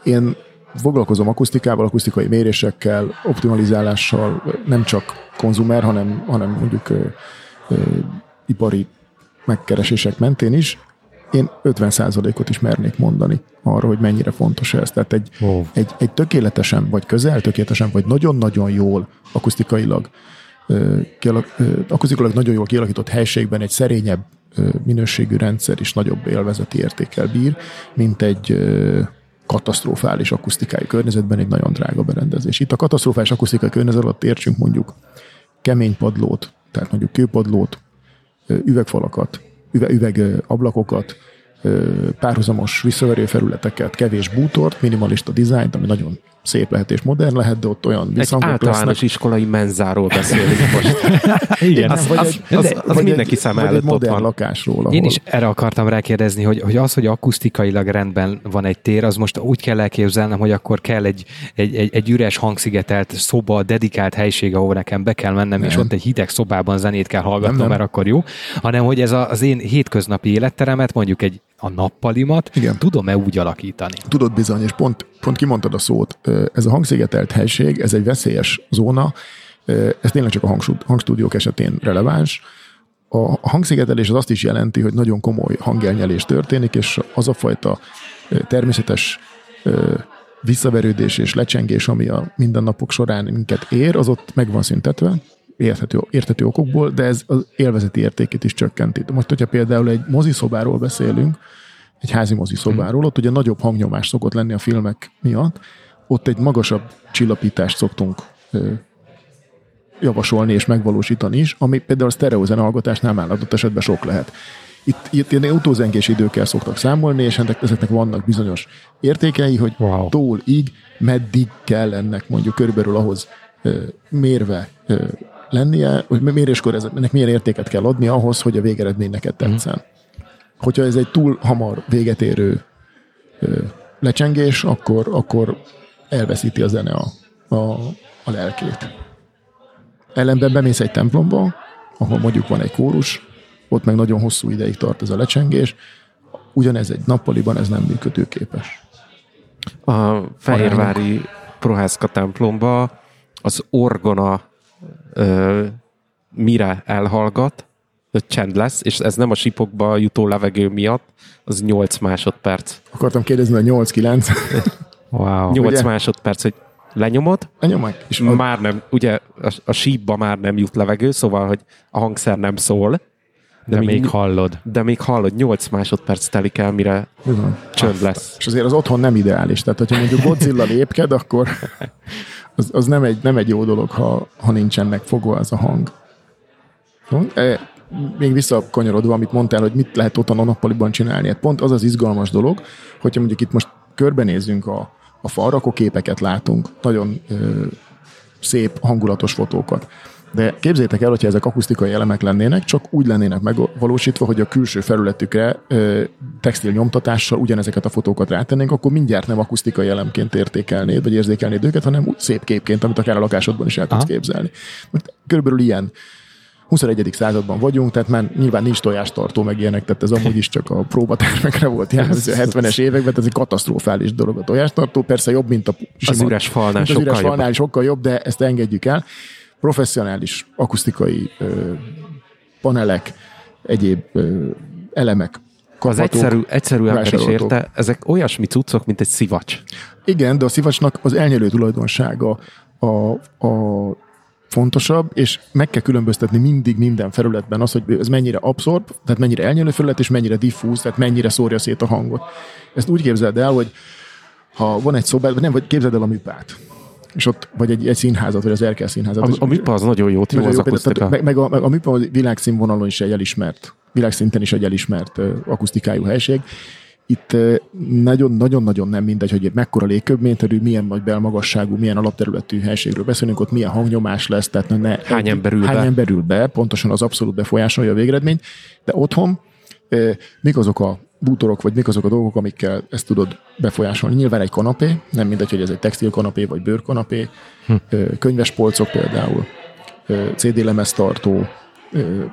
Én foglalkozom akusztikával, akusztikai mérésekkel, optimalizálással, nem csak konzumer, hanem, hanem mondjuk ö, ö, ipari megkeresések mentén is. Én 50%-ot is mernék mondani arra, hogy mennyire fontos ez. Tehát egy, Ó. egy, egy tökéletesen, vagy közel tökéletesen, vagy nagyon-nagyon jól akusztikailag kialak, ö, akusztikailag nagyon jól kialakított helységben egy szerényebb minőségű rendszer is nagyobb élvezeti értékkel bír, mint egy katasztrofális akusztikai környezetben egy nagyon drága berendezés. Itt a katasztrofális akusztikai környezet alatt értsünk mondjuk kemény padlót, tehát mondjuk kőpadlót, üvegfalakat, üve, üveg ö, ablakokat, ö, párhuzamos visszaverő felületeket, kevés bútort, minimalista dizájnt, ami nagyon szép lehet és modern lehet, de ott olyan Egy visszhangok általános lesznek. iskolai menzáról beszélünk most. [laughs] Igen. Az, vagy az, egy- az, de- az vagy mindenki egy, szem vagy egy előtt ott modern van. lakásról, ahol Én is erre akartam rákérdezni, hogy, hogy az, hogy akusztikailag rendben van egy tér, az most úgy kell elképzelnem, hogy akkor kell egy, egy, egy, egy üres hangszigetelt szoba, dedikált helység, ahol nekem be kell mennem, és Nem. ott egy hideg szobában zenét kell hallgatnom, Nem, nem. mert akkor jó, hanem hogy ez a, az én hétköznapi életteremet, mondjuk egy a nappalimat, Igen. tudom-e úgy alakítani? Tudod bizony, és pont, pont kimondtad a szót, ez a hangszigetelt helység, ez egy veszélyes zóna, ez tényleg csak a hangstúdiók esetén releváns. A hangszigetelés az azt is jelenti, hogy nagyon komoly hangelnyelés történik, és az a fajta természetes visszaverődés és lecsengés, ami a mindennapok során minket ér, az ott meg van szüntetve, érthető, érthető okokból, de ez az élvezeti értékét is csökkenti. Most, hogyha például egy moziszobáról beszélünk, egy házi moziszobáról, ott ugye nagyobb hangnyomás szokott lenni a filmek miatt, ott egy magasabb csillapítást szoktunk ö, javasolni és megvalósítani is, ami például a sztereozene hallgatásnál már adott esetben sok lehet. Itt, itt ilyen utózengés időkkel szoktak számolni, és ennek, ezeknek vannak bizonyos értékei, hogy Wow. tól így meddig kell ennek mondjuk körülbelül ahhoz ö, mérve ö, lennie, hogy méréskor ez- ennek milyen értéket kell adni ahhoz, hogy a végeredmény neked tetszen. Mm. Hogyha ez egy túl hamar véget érő ö, lecsengés, akkor, akkor elveszíti a zene a, a, a lelkét. Ellenben bemész egy templomba, ahol mondjuk van egy kórus, ott meg nagyon hosszú ideig tart ez a lecsengés, ugyanez egy nappaliban ez nem működőképes. A Fehérvári Prohászka templomba az orgona ö, mire elhallgat, hogy csend lesz, és ez nem a sipokba jutó levegő miatt, az 8 másodperc. Akartam kérdezni, a [laughs] 8-9, Wow. 8 Ugye? másodperc, hogy lenyomod, lenyom és a, már nem, ugye a, a sípba már nem jut levegő, szóval, hogy a hangszer nem szól, De még hallod. de még hallod, 8 másodperc telik el, mire Bizony. csönd lesz. És azért az otthon nem ideális. Tehát, hogyha mondjuk Godzilla lépked, akkor [laughs] az, az nem, egy, nem egy jó dolog, ha, ha nincsenek fogva ez a hang. E, még visszakanyarodva, amit mondtál, hogy mit lehet otthon a nappaliban csinálni. Hát pont az az izgalmas dolog, hogyha mondjuk itt most körbenézzünk a, a falra, akkor képeket látunk, nagyon ö, szép, hangulatos fotókat. De képzeljétek el, hogyha ezek akusztikai elemek lennének, csak úgy lennének megvalósítva, hogy a külső felületükre ö, textil nyomtatással ugyanezeket a fotókat rátennénk, akkor mindjárt nem akusztikai elemként értékelnéd, vagy érzékelnéd őket, hanem úgy szép képként, amit akár a lakásodban is el tudsz Aha. képzelni. Mert körülbelül ilyen 21. században vagyunk, tehát már nyilván nincs tojástartó meg ilyenek, tehát ez amúgy is csak a próbatermekre volt jellemző a 70-es években, ez egy katasztrofális dolog a tojástartó, persze jobb, mint a Az üres falnál mint az sokkal üres jobb. falnál sokkal jobb, de ezt engedjük el. Professzionális akusztikai ö, panelek, egyéb ö, elemek, Az kaphatók, egyszerű, egyszerű ember is érte, ezek olyasmi cuccok, mint egy szivacs. Igen, de a szivacsnak az elnyelő tulajdonsága a, a fontosabb, és meg kell különböztetni mindig minden felületben az, hogy ez mennyire abszorb, tehát mennyire elnyelő felület, és mennyire diffúz, tehát mennyire szórja szét a hangot. Ezt úgy képzeld el, hogy ha van egy szobád, vagy nem, vagy képzeld el a műpát, és ott, vagy egy, egy színházat, vagy az Erkel színházat. A, a műpa az nagyon jót, jó nagyon az jó akusztika. Meg, meg, a, meg a műpa az világszínvonalon is egy elismert, világszinten is egy elismert ö, akusztikájú helység. Itt nagyon-nagyon-nagyon nem mindegy, hogy mekkora légköbményterű, milyen nagy belmagasságú, milyen alapterületű helységről beszélünk, ott milyen hangnyomás lesz, tehát ne, Hány ember ül hány be? ember ül be, pontosan az abszolút befolyásolja a végeredményt, de otthon mik azok a bútorok, vagy mik azok a dolgok, amikkel ezt tudod befolyásolni. Nyilván egy kanapé, nem mindegy, hogy ez egy textil kanapé, vagy bőrkanapé, hm. könyvespolcok például, ö, CD lemeztartó,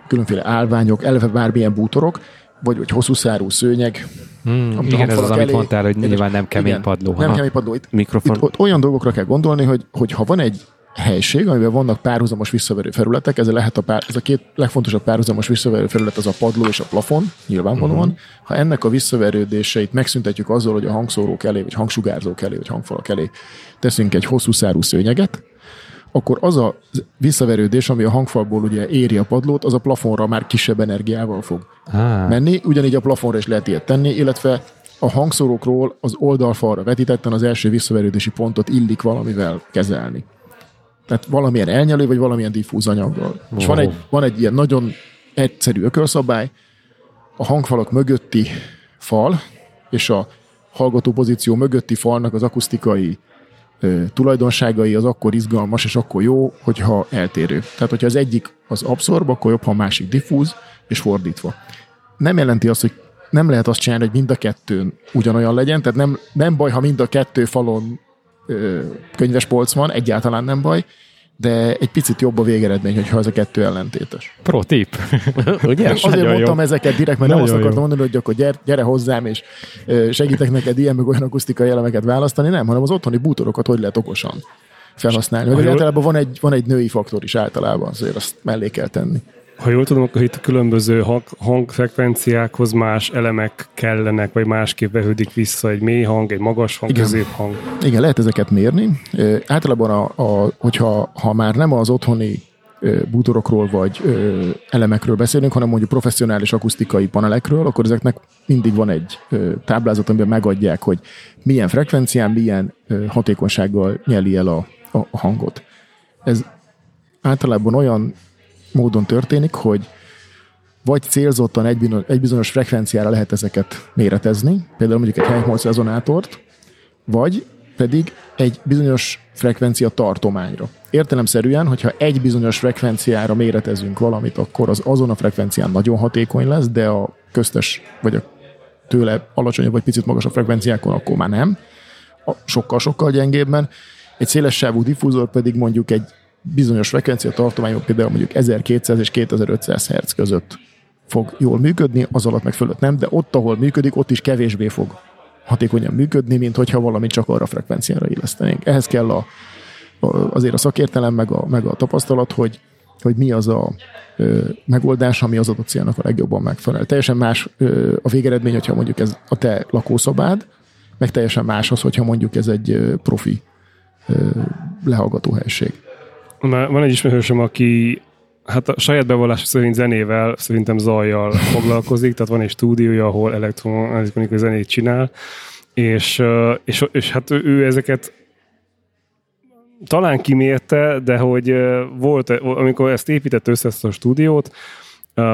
különféle állványok, eleve bármilyen bútorok, vagy hogy hosszú szárú szőnyeg. Hmm, igen, ez az, amit elé- mondtál, hogy nyilván nem kemény Igen, padló. Nem Aha. kemény padló. Itt, Mikrofon. itt ott olyan dolgokra kell gondolni, hogy, hogy ha van egy helység, amiben vannak párhuzamos visszaverő felületek, ez, lehet a pár, ez a két legfontosabb párhuzamos visszaverő felület az a padló és a plafon, nyilvánvalóan. Uh-huh. Ha ennek a visszaverődéseit megszüntetjük azzal, hogy a hangszórók elé, vagy hangsugárzók elé, vagy hangfalak elé teszünk egy hosszú szárú szőnyeget, akkor az a visszaverődés, ami a hangfalból ugye éri a padlót, az a plafonra már kisebb energiával fog Ah, menni, ugyanígy a plafonra is lehet ilyet tenni, illetve a hangszórókról az oldalfalra vetítetten az első visszaverődési pontot illik valamivel kezelni. Tehát valamilyen elnyelő, vagy valamilyen diffúz anyaggal. És van egy, van egy ilyen nagyon egyszerű ökölszabály, a hangfalak mögötti fal és a hallgató pozíció mögötti falnak az akusztikai ö, tulajdonságai az akkor izgalmas és akkor jó, hogyha eltérő. Tehát, hogyha az egyik az abszorb, akkor jobb, ha a másik diffúz, és fordítva. Nem jelenti azt, hogy nem lehet azt csinálni, hogy mind a kettőn ugyanolyan legyen, tehát nem, nem baj, ha mind a kettő falon könyves polc van, egyáltalán nem baj, de egy picit jobb a végeredmény, hogyha ez a kettő ellentétes. pro tip. [laughs] Ugye? Azért Nagyon mondtam jó. ezeket direkt, mert nem azt akartam jó. mondani, hogy akkor gyere, gyere hozzám, és segítek neked ilyen meg olyan akusztikai elemeket választani, nem, hanem az otthoni bútorokat hogy lehet okosan felhasználni. Jól- általában van egy, van egy női faktor is általában, azért azt mellé kell tenni. Ha jól tudom, akkor itt a különböző hang, hangfrekvenciákhoz más elemek kellenek, vagy másképp vehődik vissza egy mély hang, egy magas hang, Igen. középhang. Igen, lehet ezeket mérni. Ö, általában, a, a, hogyha ha már nem az otthoni ö, bútorokról vagy ö, elemekről beszélünk, hanem mondjuk professzionális akusztikai panelekről, akkor ezeknek mindig van egy ö, táblázat, amiben megadják, hogy milyen frekvencián, milyen ö, hatékonysággal nyeli el a, a, a hangot. Ez általában olyan módon történik, hogy vagy célzottan egy bizonyos, frekvenciára lehet ezeket méretezni, például mondjuk egy Helmholtz rezonátort, vagy pedig egy bizonyos frekvencia tartományra. Értelemszerűen, hogyha egy bizonyos frekvenciára méretezünk valamit, akkor az azon a frekvencián nagyon hatékony lesz, de a köztes vagy a tőle alacsonyabb vagy picit magasabb frekvenciákon akkor már nem. Sokkal-sokkal gyengébben. Egy széles sávú diffúzor pedig mondjuk egy bizonyos frekvencia tartományok, például mondjuk 1200 és 2500 Hz között fog jól működni, az alatt meg fölött nem, de ott, ahol működik, ott is kevésbé fog hatékonyan működni, mint hogyha valamit csak arra frekvenciára illesztenénk. Ehhez kell a, azért a szakértelem, meg a, meg a tapasztalat, hogy, hogy mi az a ö, megoldás, ami az adott célnak a legjobban megfelel. Teljesen más ö, a végeredmény, hogyha mondjuk ez a te lakószobád, meg teljesen más az, hogyha mondjuk ez egy profi ö, lehallgató helység. Már van egy ismerősöm, aki hát a saját bevallás szerint zenével, szerintem zajjal foglalkozik, tehát van egy stúdiója, ahol elektron- elektronikai zenét csinál, és, és, és hát ő, ezeket talán kimérte, de hogy volt, amikor ezt építette össze ezt a stúdiót,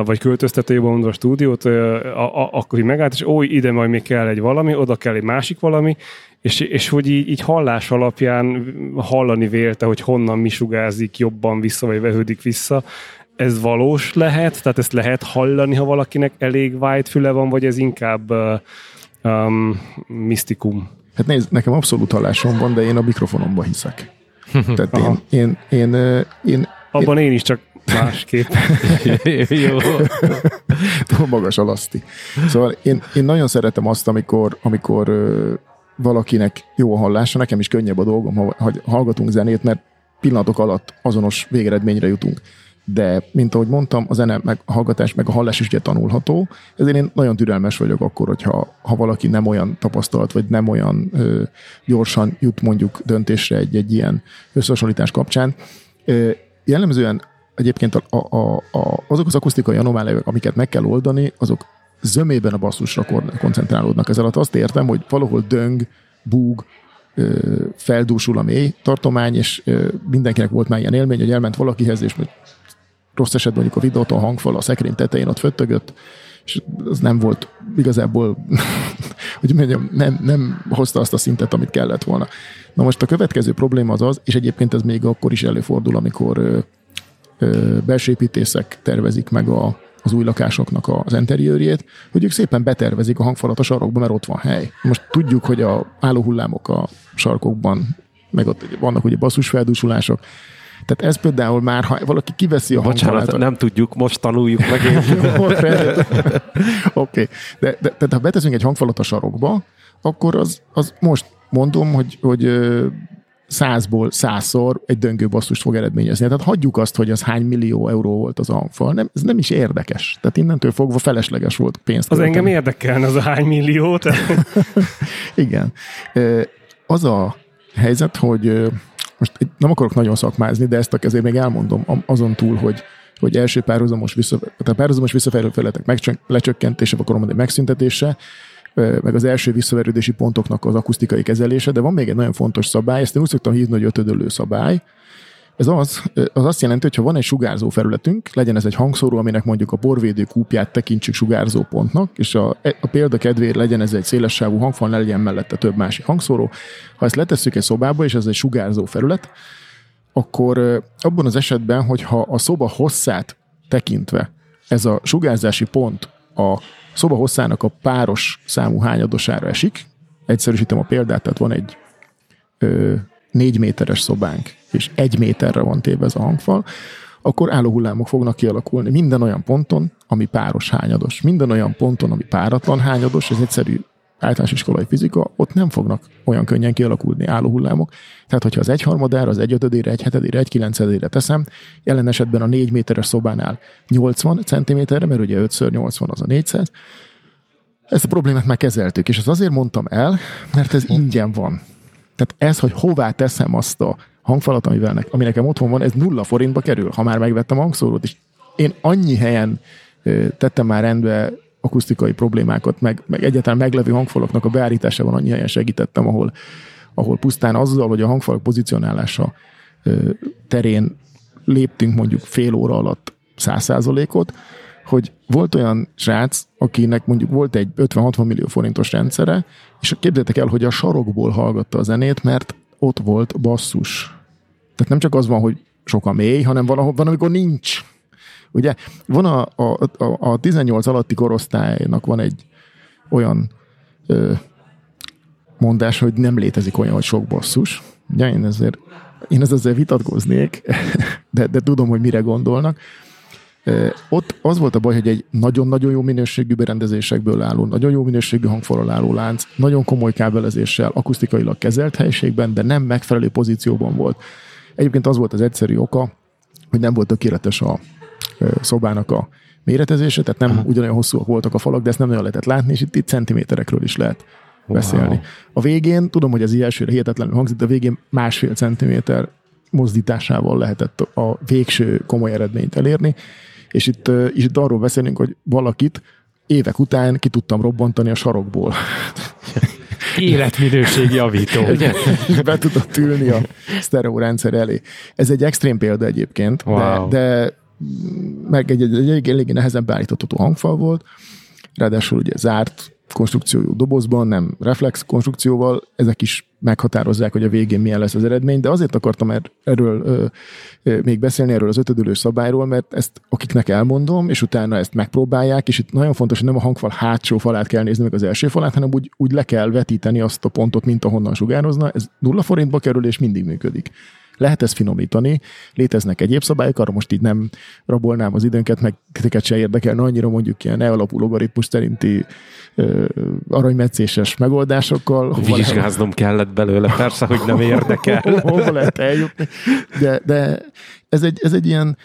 vagy költöztetőjében mondva a stúdiót, ö, a, a, akkor így megállt, és ó, ide majd még kell egy valami, oda kell egy másik valami, és, és hogy így, így hallás alapján hallani vélte, hogy honnan mi sugárzik jobban vissza, vagy vehődik vissza. Ez valós lehet? Tehát ezt lehet hallani, ha valakinek elég white füle van, vagy ez inkább uh, um, misztikum? Hát nézd, nekem abszolút hallásom van, de én a mikrofonomba hiszek. [laughs] Tehát én, én, én, ö, én, Abban én is csak másképp. [laughs] Jó. túl magas a laszti. Szóval én, én nagyon szeretem azt, amikor, amikor ö, valakinek jó a hallása, nekem is könnyebb a dolgom, ha, ha hallgatunk zenét, mert pillanatok alatt azonos végeredményre jutunk. De, mint ahogy mondtam, a zene, meg a hallgatás, meg a hallás is ugye tanulható, ezért én nagyon türelmes vagyok akkor, hogyha ha valaki nem olyan tapasztalt, vagy nem olyan ö, gyorsan jut mondjuk döntésre egy, egy ilyen összehasonlítás kapcsán. Ö, jellemzően egyébként a, a, a, a, azok az akusztikai anomáliák, amiket meg kell oldani, azok zömében a basszusra kon- koncentrálódnak. Ez alatt azt értem, hogy valahol döng, búg, feldúsul a mély tartomány, és mindenkinek volt már ilyen élmény, hogy elment valakihez, és rossz esetben mondjuk a videóton hangfal a szekrény tetején ott föttögött, és az nem volt igazából, [laughs] hogy mondjam, nem, nem hozta azt a szintet, amit kellett volna. Na most a következő probléma az az, és egyébként ez még akkor is előfordul, amikor ö, ö, belső építészek tervezik meg a, az új lakásoknak az interiőrjét, hogy ők szépen betervezik a hangfalat a sarokba, mert ott van hely. Most tudjuk, hogy a állóhullámok a sarkokban, meg ott vannak ugye basszusfeldúsulások, tehát ez például már, ha valaki kiveszi a Bocsánat, hangfalát... nem tudjuk, most tanuljuk meg. Én. [laughs] Oké, de, de, tehát ha beteszünk egy hangfalat a sarokba, akkor az, az most mondom, hogy, hogy százból százszor egy döngő basszust fog eredményezni. Tehát hagyjuk azt, hogy az hány millió euró volt az a hangfal. Nem, ez nem is érdekes. Tehát innentől fogva felesleges volt pénzt. Az engem érdekelne az a hány millió. Tehát [laughs] Igen. Az a helyzet, hogy most nem akarok nagyon szakmázni, de ezt a kezé még elmondom azon túl, hogy hogy első párhuzamos, vissza, tehát párhuzamos megcsön- lecsökkentése, vagy akkor mondani megszüntetése, meg az első visszaverődési pontoknak az akusztikai kezelése, de van még egy nagyon fontos szabály, ezt én úgy szoktam hívni, hogy ötödölő szabály. Ez az, az azt jelenti, hogy ha van egy sugárzó felületünk, legyen ez egy hangszóró, aminek mondjuk a borvédő kúpját tekintsük sugárzó pontnak, és a, a példa kedvéért legyen ez egy szélessávú hangfal, ne legyen mellette több másik hangszóró. Ha ezt letesszük egy szobába, és ez egy sugárzó felület, akkor abban az esetben, hogyha a szoba hosszát tekintve ez a sugárzási pont a szoba hosszának a páros számú hányadosára esik, egyszerűsítem a példát, tehát van egy ö, négy méteres szobánk, és egy méterre van téve ez a hangfal, akkor állóhullámok fognak kialakulni minden olyan ponton, ami páros hányados. Minden olyan ponton, ami páratlan hányados, ez egyszerű általános iskolai fizika, ott nem fognak olyan könnyen kialakulni állóhullámok. Tehát, hogyha az egyharmadára, az egyötödére, egy hetedére, egy kilencedére teszem, jelen esetben a 4 méteres szobánál 80 cm-re, mert ugye 5x80 az a 400, ezt a problémát már kezeltük, és ezt azért mondtam el, mert ez ingyen van. Tehát ez, hogy hová teszem azt a hangfalat, amivel ne, ami nekem otthon van, ez nulla forintba kerül, ha már megvettem a hangszórót. És én annyi helyen tettem már rendbe akusztikai problémákat, meg, meg egyáltalán meglevő hangfalaknak a beállításában annyi helyen segítettem, ahol, ahol pusztán azzal, hogy a hangfalak pozicionálása terén léptünk mondjuk fél óra alatt száz százalékot, hogy volt olyan srác, akinek mondjuk volt egy 50-60 millió forintos rendszere, és képzeljétek el, hogy a sarokból hallgatta a zenét, mert ott volt basszus. Tehát nem csak az van, hogy sok a mély, hanem valahol van, amikor nincs. Ugye van a, a, a, a 18 alatti korosztálynak van egy olyan ö, mondás, hogy nem létezik olyan, hogy sok basszus. Ugye én ezért, én ezzel vitatkoznék, [laughs] de, de tudom, hogy mire gondolnak. Ott az volt a baj, hogy egy nagyon-nagyon jó minőségű berendezésekből álló, nagyon jó minőségű hangfalal álló lánc, nagyon komoly kábelezéssel, akusztikailag kezelt helyiségben, de nem megfelelő pozícióban volt. Egyébként az volt az egyszerű oka, hogy nem volt tökéletes a szobának a méretezése, tehát nem Aha. ugyanolyan hosszúak voltak a falak, de ezt nem nagyon lehetett látni, és itt, itt centiméterekről is lehet wow. beszélni. A végén, tudom, hogy ez így elsőre hihetetlenül hangzik, de a végén másfél centiméter mozdításával lehetett a végső komoly eredményt elérni, és itt, és itt arról beszélünk, hogy valakit évek után ki tudtam robbantani a sarokból. [laughs] Életminőség javító. [laughs] Ugye? Be tudott ülni a sztereó rendszer elé. Ez egy extrém példa egyébként, Wow. de, de meg egy, egy, egy, egy eléggé nehezen beállítható hangfal volt, ráadásul ugye zárt konstrukciójú dobozban, nem reflex konstrukcióval, ezek is meghatározzák, hogy a végén milyen lesz az eredmény, de azért akartam er, erről ö, ö, még beszélni, erről az ötödülő szabályról, mert ezt akiknek elmondom, és utána ezt megpróbálják, és itt nagyon fontos, hogy nem a hangfal hátsó falát kell nézni, meg az első falát, hanem úgy, úgy le kell vetíteni azt a pontot, mint ahonnan sugározna. Ez nulla forintba kerül, és mindig működik. Lehet ezt finomítani, léteznek egyéb szabályok, arra most így nem rabolnám az időnket, meg titeket se érdekel, annyira mondjuk ilyen alapú logaritmus szerinti ö, aranymetszéses megoldásokkal. Vizsgáznom kellett belőle, persze, hogy nem érdekel. [laughs] hova lehet eljutni. De, de ez egy, ez egy ilyen,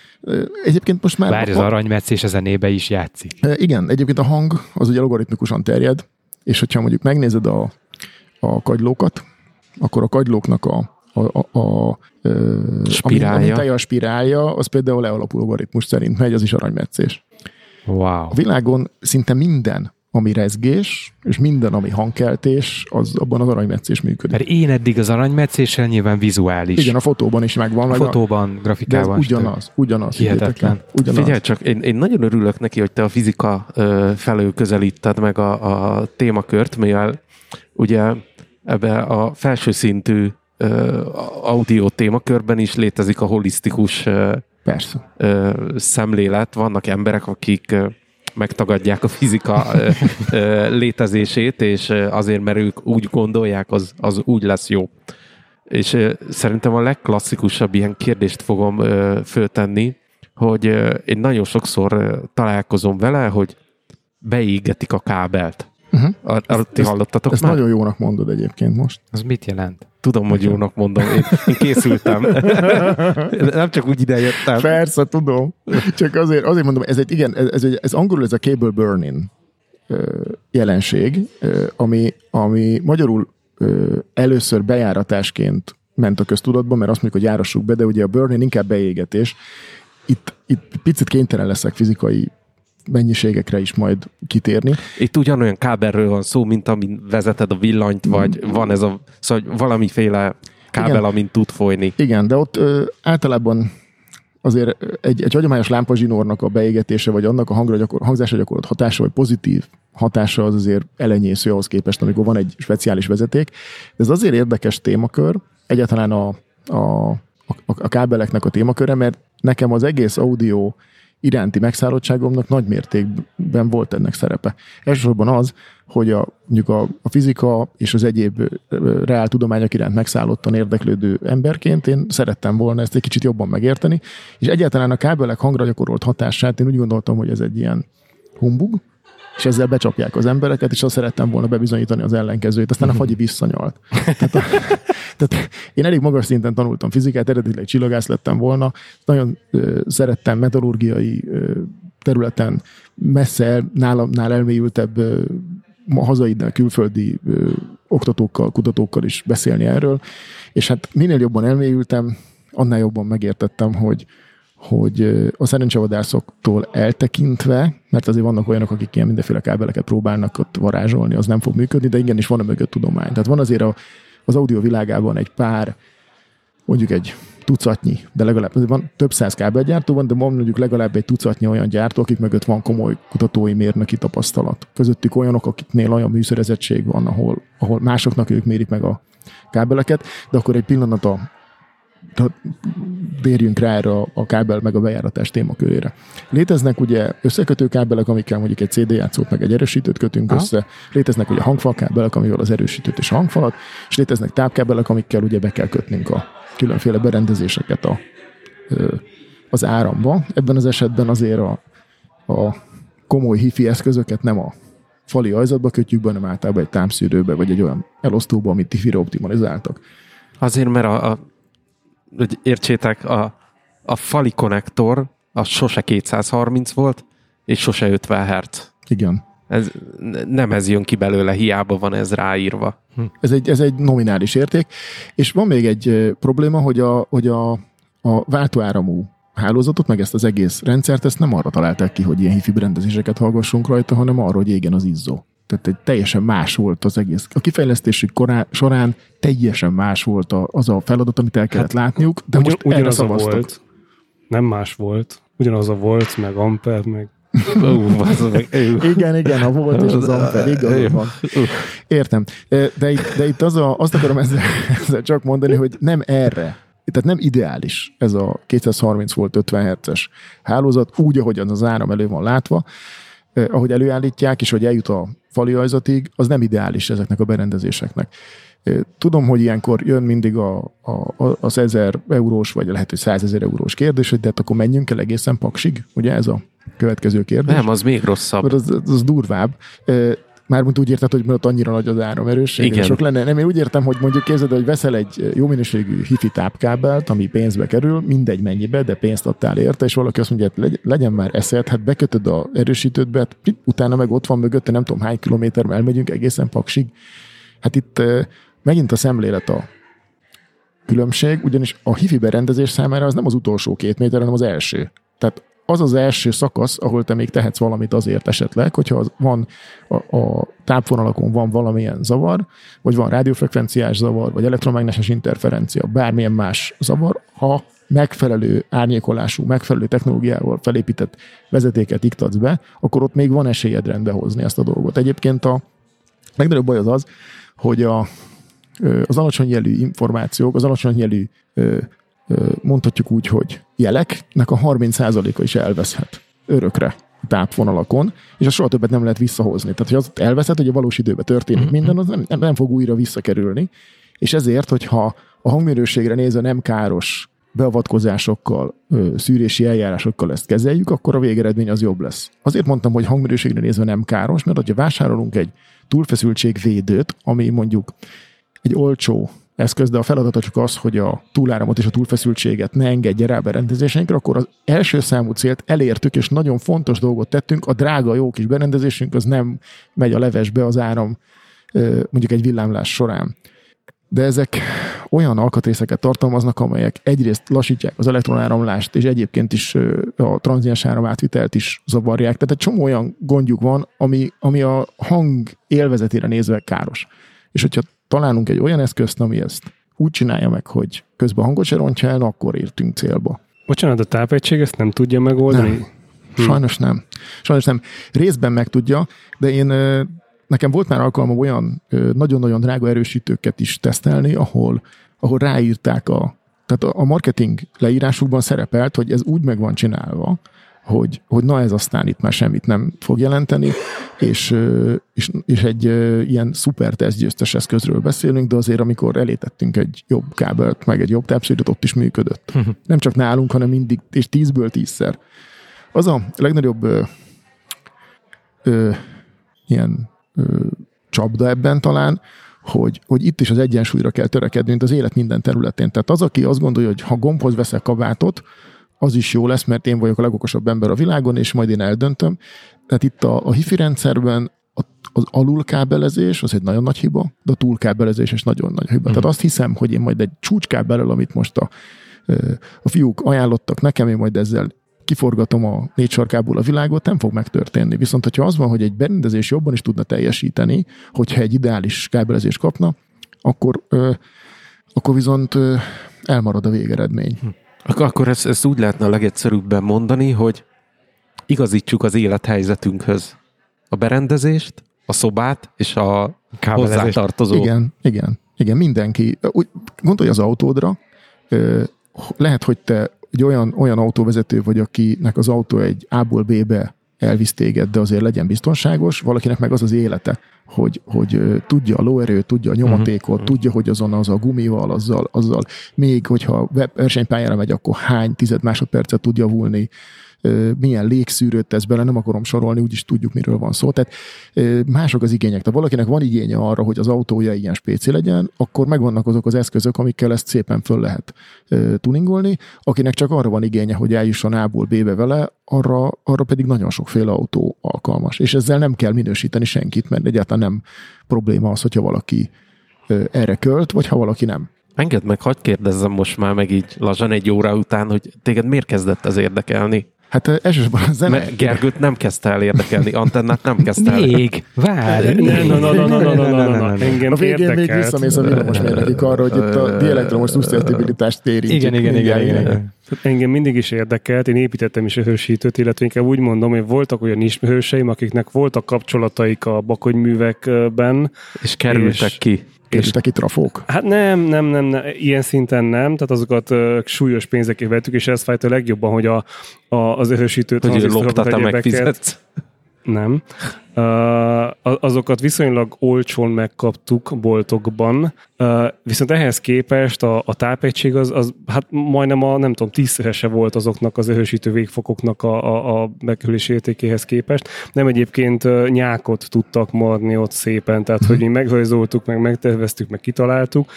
egyébként most már... Várj, az aranymetszés a zenébe is játszik. Igen, egyébként a hang az ugye logaritmikusan terjed, és hogyha mondjuk megnézed a, a kagylókat, akkor a kagylóknak a, a, a, a Spirálja. A mintája, a spirálja, az például E alapú logaritmus szerint megy, az is aranymetszés. Wow. A világon szinte minden, ami rezgés, és minden, ami hangkeltés, az abban az aranymetszés működik. Mert én eddig az aranymetszéssel nyilván vizuális. Igen, a fotóban is megvan. a fotóban, de ez grafikában. ugyanaz, ugyanaz. Hihetetlen. Ugyanaz. Figyelj csak, én, én nagyon örülök neki, hogy te a fizika ö, felől közelíted meg a, a témakört, mivel ugye ebbe a felső szintű audio témakörben is létezik a holisztikus Persze. szemlélet. Vannak emberek, akik megtagadják a fizika létezését, és azért, mert ők úgy gondolják, az, az úgy lesz jó. És szerintem a legklasszikusabb ilyen kérdést fogom föltenni, hogy én nagyon sokszor találkozom vele, hogy beégetik a kábelt. Uh-huh. Ar- Arra ti hallottatok Ezt már? nagyon jónak mondod egyébként most. Az mit jelent? Tudom, hogy jónak mondom. Én, én készültem. [laughs] Nem csak úgy idejöttem. Persze, tudom. Csak azért, azért mondom, ez egy, igen, ez, ez, ez angolul ez a cable burning jelenség, ami, ami magyarul először bejáratásként ment a köztudatba, mert azt mondjuk, hogy járassuk be, de ugye a burning inkább beégetés. Itt, itt picit kénytelen leszek fizikai mennyiségekre is majd kitérni. Itt ugyanolyan kábelről van szó, mint amin vezeted a villanyt, vagy van ez a, szóval valamiféle kábel, Igen. amin tud folyni. Igen, de ott ö, általában azért egy, egy hagyományos lámpazsinórnak a beégetése, vagy annak a hangra gyakor, hangzásra gyakorolt hatása, vagy pozitív hatása az azért elenyésző ahhoz képest, amikor van egy speciális vezeték. Ez azért érdekes témakör, egyáltalán a, a, a, a kábeleknek a témaköre, mert nekem az egész audio iránti megszállottságomnak nagy mértékben volt ennek szerepe. Elsősorban az, hogy a, mondjuk a, a fizika és az egyéb reál tudományok iránt megszállottan érdeklődő emberként én szerettem volna ezt egy kicsit jobban megérteni, és egyáltalán a kábelek hangra gyakorolt hatását én úgy gondoltam, hogy ez egy ilyen humbug, és ezzel becsapják az embereket, és azt szerettem volna bebizonyítani az ellenkezőjét. Aztán a fagyi visszanyalt. Tehát, a, [laughs] tehát én elég magas szinten tanultam fizikát, eredetileg csillagász lettem volna, nagyon ö, szerettem metallurgiai ö, területen messze nálam, nál elmélyültebb ö, hazai, külföldi ö, oktatókkal, kutatókkal is beszélni erről, és hát minél jobban elmélyültem, annál jobban megértettem, hogy hogy a szerencsevadászoktól eltekintve, mert azért vannak olyanok, akik ilyen mindenféle kábeleket próbálnak ott varázsolni, az nem fog működni, de igenis van a mögött tudomány. Tehát van azért a, az audio világában egy pár, mondjuk egy tucatnyi, de legalább van több száz kábelgyártó van, de van mondjuk legalább egy tucatnyi olyan gyártó, akik mögött van komoly kutatói mérnöki tapasztalat. Közöttük olyanok, akiknél olyan műszerezettség van, ahol, ahol másoknak ők mérik meg a kábeleket, de akkor egy pillanat a tehát térjünk rá erre a, kábel meg a bejáratás témakörére. Léteznek ugye összekötő kábelek, amikkel mondjuk egy CD játszót meg egy erősítőt kötünk Aha. össze, léteznek ugye hangfal kábelek, amivel az erősítőt és hangfalat, és léteznek tápkábelek, amikkel ugye be kell kötnünk a különféle berendezéseket a, az áramba. Ebben az esetben azért a, a komoly hifi eszközöket nem a fali ajzatba kötjük be, hanem általában egy támszűrőbe, vagy egy olyan elosztóba, amit tifire optimalizáltak. Azért, mert a, a hogy értsétek, a, a fali konnektor az sose 230 volt, és sose 50 Hz. Igen. Ez, nem ez jön ki belőle, hiába van ez ráírva. Ez egy, ez egy nominális érték, és van még egy probléma, hogy a, hogy a, a váltóáramú hálózatot, meg ezt az egész rendszert, ezt nem arra találták ki, hogy ilyen hifi berendezéseket hallgassunk rajta, hanem arra, hogy égen az izzó. Tehát egy teljesen más volt az egész. A kifejlesztésük korá, során teljesen más volt a, az a feladat, amit el kellett látniuk, de Ugyan, most erre ugyanaz a szavaztak. volt. Nem más volt. Ugyanaz a volt, meg Amper, meg [laughs] bazd meg. Igen, igen, a volt és az [laughs] amper, van. Értem. De itt, de itt az a, azt akarom ezzel, [laughs] ezzel csak mondani, hogy nem erre, tehát nem ideális ez a 230 volt 50 Hz-es hálózat, úgy, ahogyan az áram elő van látva, eh, ahogy előállítják, és hogy eljut a fali ajzatig, az nem ideális ezeknek a berendezéseknek. Tudom, hogy ilyenkor jön mindig a, a, az 1000 eurós, vagy lehet, hogy 100 ezer eurós kérdés, hogy de hát akkor menjünk el egészen paksig? Ugye ez a következő kérdés? Nem, az még rosszabb. Az, az, az durvább. Mármint úgy érted, hogy ott annyira nagy az áramerősség. Igen. Sok lenne. Nem, én úgy értem, hogy mondjuk képzeld, hogy veszel egy jó minőségű hifi tápkábelt, ami pénzbe kerül, mindegy mennyibe, de pénzt adtál érte, és valaki azt mondja, hogy legyen már eszed, hát bekötöd a erősítődbe, hát utána meg ott van mögötte, nem tudom hány kilométer, elmegyünk egészen paksig. Hát itt megint a szemlélet a különbség, ugyanis a hifi berendezés számára az nem az utolsó két méter, hanem az első. Tehát az az első szakasz, ahol te még tehetsz valamit azért esetleg, hogyha az van a, a tápvonalakon van valamilyen zavar, vagy van rádiófrekvenciás zavar, vagy elektromágneses interferencia, bármilyen más zavar, ha megfelelő árnyékolású, megfelelő technológiával felépített vezetéket iktatsz be, akkor ott még van esélyed rendbe hozni ezt a dolgot. Egyébként a legnagyobb baj az az, hogy a, az alacsony jelű információk, az alacsony jelű mondhatjuk úgy, hogy jeleknek a 30%-a is elveszhet örökre tápvonalakon, és azt soha többet nem lehet visszahozni. Tehát, hogy az elveszett, hogy a valós időben történik mm-hmm. minden, az nem, nem, nem fog újra visszakerülni. És ezért, hogyha a hangminőségre nézve nem káros beavatkozásokkal, szűrési eljárásokkal ezt kezeljük, akkor a végeredmény az jobb lesz. Azért mondtam, hogy hangminőségre nézve nem káros, mert ha vásárolunk egy túlfeszültségvédőt, ami mondjuk egy olcsó eszköz, de a feladata csak az, hogy a túláramot és a túlfeszültséget ne engedje rá berendezéseinkre, akkor az első számú célt elértük, és nagyon fontos dolgot tettünk, a drága jó kis berendezésünk az nem megy a levesbe az áram mondjuk egy villámlás során. De ezek olyan alkatrészeket tartalmaznak, amelyek egyrészt lassítják az elektronáramlást, és egyébként is a tranziens áram átvitelt is zavarják. Tehát egy csomó olyan gondjuk van, ami, ami a hang élvezetére nézve káros. És hogyha találunk egy olyan eszközt, ami ezt úgy csinálja meg, hogy közben hangot se rontja el, akkor értünk célba. Bocsánat, a tápegység ezt nem tudja megoldani? Nem. Hm. Sajnos nem. Sajnos nem. Részben meg tudja, de én nekem volt már alkalmam olyan nagyon-nagyon drága erősítőket is tesztelni, ahol, ahol ráírták a, tehát a marketing leírásukban szerepelt, hogy ez úgy meg van csinálva, hogy, hogy na ez aztán itt már semmit nem fog jelenteni, és, és, és egy ilyen szuper tesztgyőztes eszközről beszélünk, de azért amikor elétettünk egy jobb kábelt, meg egy jobb tápszűrőt, ott is működött. Uh-huh. Nem csak nálunk, hanem mindig, és tízből tízszer. Az a legnagyobb ö, ö, ilyen ö, csapda ebben talán, hogy, hogy itt is az egyensúlyra kell törekedni, mint az élet minden területén. Tehát az, aki azt gondolja, hogy ha gombhoz veszek kabátot, az is jó lesz, mert én vagyok a legokosabb ember a világon, és majd én eldöntöm. Tehát itt a, a hifi rendszerben az alulkábelezés az egy nagyon nagy hiba, de a túlkábelezés is nagyon nagy hiba. Mm. Tehát azt hiszem, hogy én majd egy csúcskábellel, amit most a, a fiúk ajánlottak nekem, én majd ezzel kiforgatom a négy sarkából a világot, nem fog megtörténni. Viszont, hogyha az van, hogy egy berendezés jobban is tudna teljesíteni, hogyha egy ideális kábelezést kapna, akkor, ö, akkor viszont ö, elmarad a végeredmény. Hm. Akkor ezt, ezt úgy lehetne a legegyszerűbben mondani, hogy igazítsuk az élethelyzetünkhöz a berendezést, a szobát és a hozzátartozó. Igen, igen, igen, mindenki. Úgy, gondolj az autódra, lehet, hogy te egy olyan, olyan autóvezető vagy, akinek az autó egy A-ból B-be elvisz téged, de azért legyen biztonságos, valakinek meg az az élete, hogy, hogy tudja a lóerőt, tudja a nyomatékot, uh-huh. tudja, hogy azon az a gumival, azzal, azzal. Még, hogyha versenypályára megy, akkor hány tized másodpercet tud javulni, milyen légszűrőt tesz bele, nem akarom sorolni, úgyis tudjuk, miről van szó. Tehát mások az igények. Tehát valakinek van igénye arra, hogy az autója ilyen spéci legyen, akkor megvannak azok az eszközök, amikkel ezt szépen föl lehet tuningolni. Akinek csak arra van igénye, hogy eljusson A-ból B-be vele, arra, arra pedig nagyon sokféle autó alkalmas. És ezzel nem kell minősíteni senkit, mert egyáltalán nem probléma az, hogyha valaki erre költ, vagy ha valaki nem. Engedd meg, hagyd kérdezzem most már meg így lazsan egy óra után, hogy téged miért kezdett ez érdekelni? Hát elsősorban a zene. Mert Gergőt nem kezdte el érdekelni, antennát nem kezdte el. Még, várj. Na, na, na, na, na, na, na, A végén még visszamész a villamos mérnökig arra, hogy itt a dielektromos szusztetibilitást érintjük. Igen, igen, igen, igen. Engem mindig is érdekelt, én építettem is a hősítőt, illetve inkább úgy mondom, hogy voltak olyan is hőseim, akiknek voltak kapcsolataik a bakony művekben. És kerültek és, ki. Kerültek ki trafók? Hát nem, nem, nem, nem, ilyen szinten nem, tehát azokat uh, súlyos pénzekért vettük, és ez fájt a legjobban, hogy a, a, az erősítőt, hogy loptál, te megfizetsz. Nem. Azokat viszonylag olcsón megkaptuk boltokban, viszont ehhez képest a, a tápegység az, az hát majdnem a nem tudom, tízszerese volt azoknak az erősítő végfokoknak a, a, a megkölési értékéhez képest. Nem egyébként nyákot tudtak marni ott szépen, tehát hogy mi megrajzoltuk, meg megterveztük, meg kitaláltuk,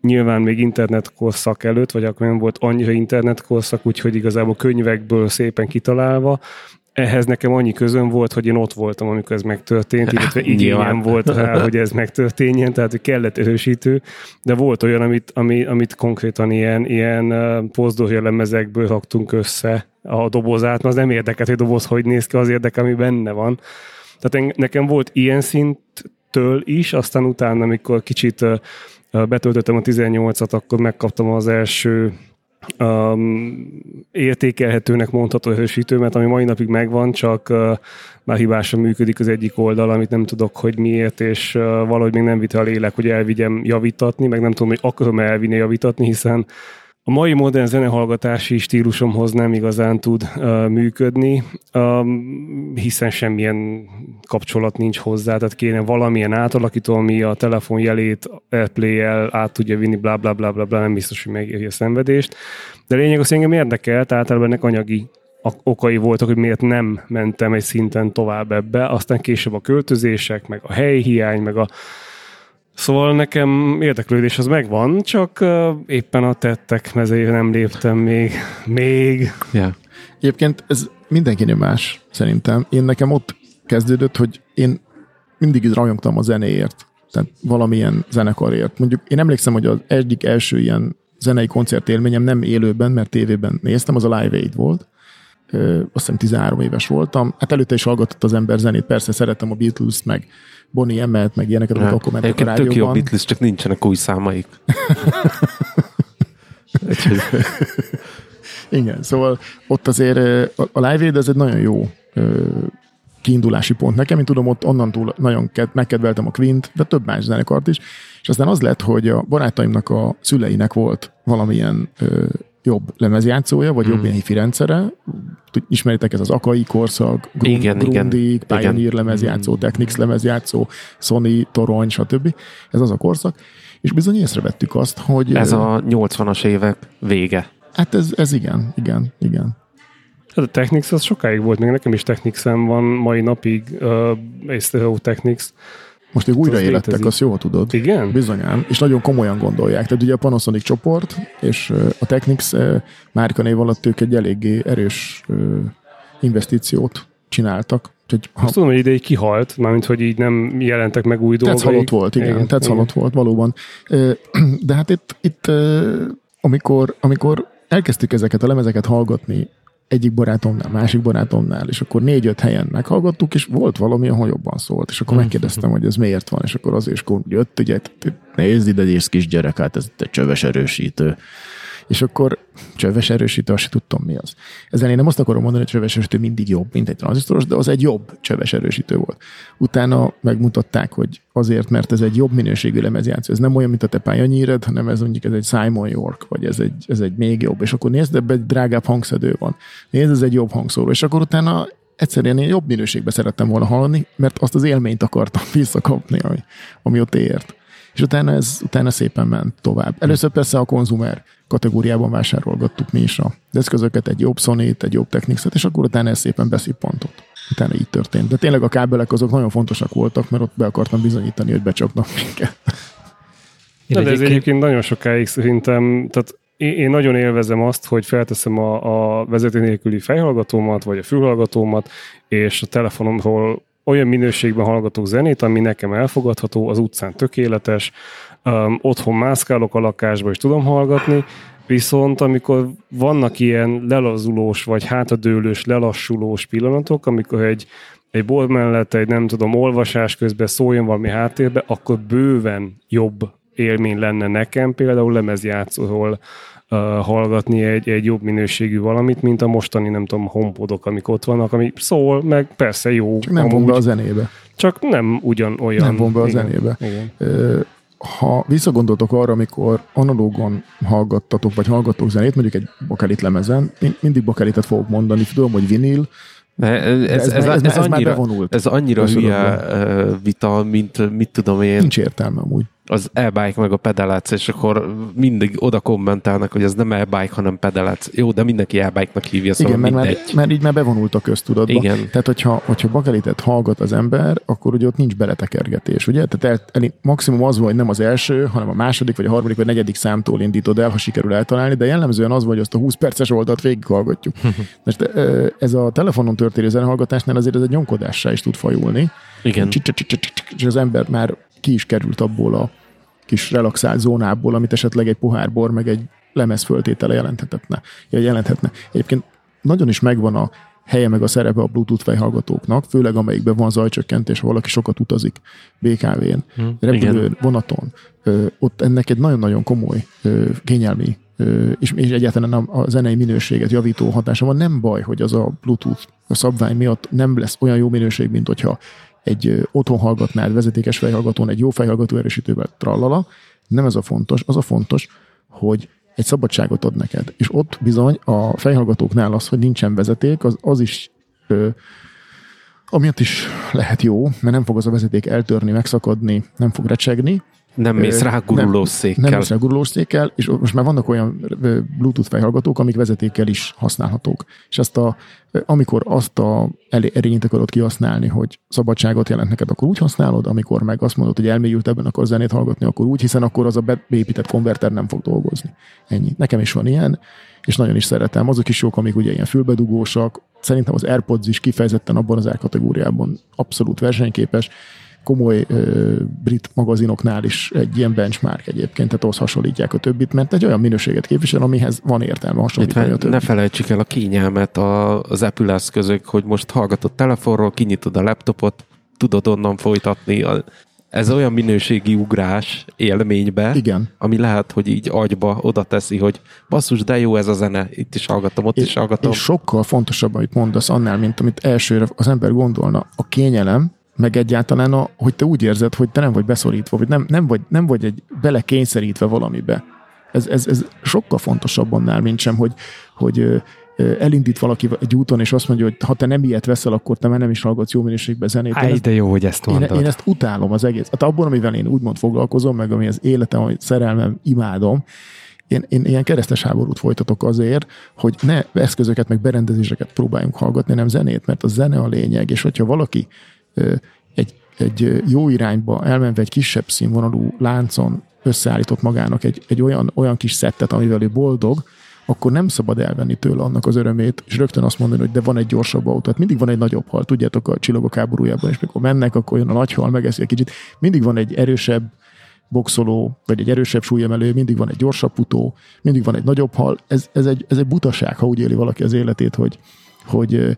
nyilván még internetkorszak előtt, vagy akkor nem volt annyira internetkorszak, úgyhogy igazából könyvekből szépen kitalálva, ehhez nekem annyi közön volt, hogy én ott voltam, amikor ez megtörtént, [laughs] illetve igényem volt rá, [laughs] hogy ez megtörténjen, tehát hogy kellett erősítő, de volt olyan, amit, ami, amit konkrétan ilyen, ilyen pozdorja lemezekből raktunk össze a dobozát, az nem érdekelt, hogy doboz hogy néz ki, az érdekel, ami benne van. Tehát nekem volt ilyen szinttől is, aztán utána, amikor kicsit betöltöttem a 18-at, akkor megkaptam az első um, értékelhetőnek mondható erősítőmet, ami mai napig megvan, csak uh, már hibásan működik az egyik oldal, amit nem tudok, hogy miért, és uh, valahogy még nem vitte a lélek, hogy elvigyem javítatni, meg nem tudom, hogy akarom elvinni javítatni, hiszen a mai modern zenehallgatási stílusomhoz nem igazán tud uh, működni, um, hiszen semmilyen kapcsolat nincs hozzá, tehát kéne valamilyen átalakító, ami a telefon jelét Airplay-el át tudja vinni, bla bla bla bla, bla nem biztos, hogy megéri a szenvedést. De lényeg az, engem érdekelt, általában ennek anyagi okai voltak, hogy miért nem mentem egy szinten tovább ebbe, aztán később a költözések, meg a helyhiány, meg a Szóval nekem érdeklődés az megvan, csak éppen a tettek mezére nem léptem még. Még. Yeah. Egyébként ez mindenkinél más, szerintem. Én nekem ott kezdődött, hogy én mindig is rajongtam a zenéért, tehát valamilyen zenekarért. Mondjuk én emlékszem, hogy az egyik első ilyen zenei koncertélményem nem élőben, mert tévében néztem, az a Live Aid volt. Ö, azt hiszem 13 éves voltam. Hát előtte is hallgatott az ember zenét, persze szeretem a Beatles-t, meg Bonnie Emmett, meg ilyeneket, ja. akkor mentek a rádióban. tök jó Beatles, csak nincsenek új számaik. [laughs] Igen, szóval ott azért a Live Aid ez egy nagyon jó kiindulási pont nekem. Én tudom, ott onnantól nagyon megkedveltem a Quint, de több más zenekart is. És aztán az lett, hogy a barátaimnak a szüleinek volt valamilyen jobb lemezjátszója, vagy mm. jobb ilyen hifi rendszere. Ismeritek ez az Akai korszak, Grund, igen, Grundig, igen, Pioneer igen. lemezjátszó, Technics lemezjátszó, Sony, Torony, stb. Ez az a korszak. És bizony észrevettük azt, hogy... Ez a 80-as évek vége. Hát ez, ez igen, igen, igen. Hát a Technics az sokáig volt, még nekem is Technicsem van mai napig, uh, Stereo Technics, most ők újra élettek, azt jól tudod. Igen? Bizonyán, és nagyon komolyan gondolják. Tehát ugye a Panasonic csoport és a Technics márkanév alatt ők egy eléggé erős investíciót csináltak. Úgyhogy, ha... Azt tudom, hogy ideig kihalt, mármint, hogy így nem jelentek meg új dolgok. halott volt, igen, igen halott volt, valóban. De hát itt, itt amikor, amikor elkezdtük ezeket a lemezeket hallgatni egyik barátomnál, másik barátomnál, és akkor négy-öt helyen meghallgattuk, és volt valami, ahol jobban szólt, és akkor megkérdeztem, hogy ez miért van, és akkor azért, és akkor jött, ugye, nézd ide, egy kisgyerek, hát ez egy csöves erősítő és akkor csöves erősítő, azt tudtam mi az. Ezzel én nem azt akarom mondani, hogy csöves erősítő mindig jobb, mint egy tranzisztoros, de az egy jobb csöves erősítő volt. Utána megmutatták, hogy azért, mert ez egy jobb minőségű lemezjátszó. Ez nem olyan, mint a te pályanyíred, hanem ez mondjuk ez egy Simon York, vagy ez egy, ez egy még jobb. És akkor nézd, ebbe egy drágább hangszedő van. Nézd, ez egy jobb hangszóró. És akkor utána egyszerűen én jobb minőségbe szerettem volna hallani, mert azt az élményt akartam [laughs] visszakapni, ami, ami ott ért. És utána ez utána szépen ment tovább. Először persze a konzumer kategóriában vásárolgattuk mi is a eszközöket, egy jobb sony egy jobb Technics-et, és akkor utána ez szépen beszippantott. Utána így történt. De tényleg a kábelek azok nagyon fontosak voltak, mert ott be akartam bizonyítani, hogy becsapnak minket. De, de ez egyébként nagyon sokáig szerintem, tehát én nagyon élvezem azt, hogy felteszem a, a vezető nélküli fejhallgatómat, vagy a fülhallgatómat, és a telefonomról olyan minőségben hallgatok zenét, ami nekem elfogadható, az utcán tökéletes, um, otthon mászkálok a lakásba, és tudom hallgatni, viszont amikor vannak ilyen lelazulós, vagy hátadőlős, lelassulós pillanatok, amikor egy, egy bolt mellett egy nem tudom, olvasás közben szóljon valami háttérbe, akkor bőven jobb élmény lenne nekem, például lemezjátszóról uh, hallgatni egy, egy jobb minőségű valamit, mint a mostani, nem tudom, homepodok, amik ott vannak, ami szól, meg persze jó. Csak nem von be a zenébe. Csak nem ugyan olyan. Nem von be a igen, zenébe. Igen. Ö, ha visszagondoltok arra, amikor analógon hallgattatok, vagy hallgattok zenét, mondjuk egy bakelit lemezen, én mindig bakelitet fogok mondani, tudom, hogy vinil, Ez, ez, ez ez, ez- ez már annyira, bevonult. ez annyira hülye vita, mint mit tudom én, Nincs értelme amúgy. Az e-bike meg a pedelec, és akkor mindig oda kommentálnak, hogy ez nem e-bike, hanem pedelec. Jó, de mindenki e-bike-nak hívja, szóval Igen, mert, mindegy. mert, mert így már bevonult a köztudatba. Igen. Tehát, hogyha, hogyha bagelitet hallgat az ember, akkor ugye ott nincs beletekergetés, ugye? Tehát el, el, maximum az volt, hogy nem az első, hanem a második, vagy a harmadik, vagy negyedik számtól indítod el, ha sikerül eltalálni, de jellemzően az, hogy azt a 20 perces oldalt végighallgatjuk. [laughs] Most ez a telefonon történő zenehallgatásnál azért ez egy nyomkodássá is tud fajulni. Igen. És az ember már ki is került abból a kis relaxált zónából, amit esetleg egy pohár bor, meg egy lemez föltétele jelenthetne. jelenthetne. Egyébként nagyon is megvan a helye meg a szerepe a Bluetooth fejhallgatóknak, főleg amelyikben van zajcsökkentés, ha valaki sokat utazik BKV-n, igen. repülőn, vonaton. Ö, ott ennek egy nagyon-nagyon komoly ö, kényelmi ö, és, és egyáltalán a, a zenei minőséget javító hatása van. Nem baj, hogy az a Bluetooth a szabvány miatt nem lesz olyan jó minőség, mint hogyha egy otthon hallgatnád vezetékes fejhallgatón, egy jó fejhallgató erősítővel trallala. Nem ez a fontos. Az a fontos, hogy egy szabadságot ad neked. És ott bizony a fejhallgatóknál az, hogy nincsen vezeték, az, az is ö, amiatt is lehet jó, mert nem fog az a vezeték eltörni, megszakadni, nem fog recsegni, Nem mész rá gurulós székkel. nem leszel gurulós székkel, és most már vannak olyan Bluetooth fejhallgatók, amik vezetékkel is használhatók. És ezt a, amikor azt a erényt akarod kihasználni, hogy szabadságot jelent neked, akkor úgy használod, amikor meg azt mondod, hogy elmélyültebben akar zenét hallgatni, akkor úgy, hiszen akkor az a be- beépített konverter nem fog dolgozni. Ennyi. Nekem is van ilyen, és nagyon is szeretem. Azok is jók, amik ugye ilyen fülbedugósak. Szerintem az AirPods is kifejezetten abban az árkategóriában abszolút versenyképes komoly ö, brit magazinoknál is egy ilyen benchmark egyébként, tehát ahhoz hasonlítják a többit, mert egy olyan minőséget képvisel, amihez van értelme hasonlítani a Itt többit. ne felejtsük el a kényelmet a, az Apple eszközök, hogy most hallgatod telefonról, kinyitod a laptopot, tudod onnan folytatni. A, ez olyan minőségi ugrás élménybe, Igen. ami lehet, hogy így agyba oda teszi, hogy basszus, de jó ez a zene, itt is hallgatom, ott is hallgatom. És sokkal fontosabb, amit mondasz annál, mint amit elsőre az ember gondolna, a kényelem, meg egyáltalán, a, hogy te úgy érzed, hogy te nem vagy beszorítva, vagy nem, nem, vagy, nem vagy egy belekényszerítve valamibe. Ez, ez, ez sokkal fontosabb annál, mint sem, hogy, hogy elindít valaki egy úton, és azt mondja, hogy ha te nem ilyet veszel, akkor te már nem is hallgatsz jó minőségben zenét. Én ezt- de jó, hogy ezt én, mondod. én ezt utálom az egész. Hát abban, amivel én úgymond foglalkozom, meg ami az életem, amit szerelmem, imádom, én, én ilyen keresztes háborút folytatok azért, hogy ne eszközöket, meg berendezéseket próbáljunk hallgatni, nem zenét, mert a zene a lényeg, és hogyha valaki egy, egy jó irányba elmenve egy kisebb színvonalú láncon összeállított magának egy, egy olyan, olyan kis szettet, amivel ő boldog, akkor nem szabad elvenni tőle annak az örömét, és rögtön azt mondani, hogy de van egy gyorsabb autó. Hát mindig van egy nagyobb hal, tudjátok, a csillagok háborújában, és mikor mennek, akkor jön a nagy hal, megeszi egy kicsit. Mindig van egy erősebb boxoló, vagy egy erősebb súlyemelő, mindig van egy gyorsabb futó, mindig van egy nagyobb hal. Ez, ez, egy, ez egy butaság, ha úgy éli valaki az életét, hogy, hogy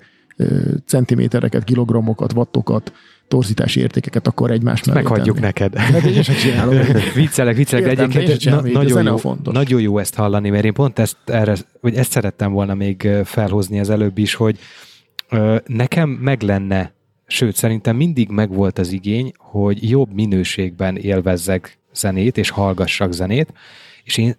centimétereket, kilogrammokat, wattokat, torzítási értékeket akar egymás mellé Meghagyjuk tenni. neked. Hát én sem csinálom. [laughs] viccelek, viccelek, Értem, de én egyébként na, nagyon, jó, fontos. nagyon jó ezt hallani, mert én pont ezt, erre, vagy ezt szerettem volna még felhozni az előbb is, hogy ö, nekem meg lenne, sőt, szerintem mindig megvolt az igény, hogy jobb minőségben élvezzek zenét, és hallgassak zenét, és én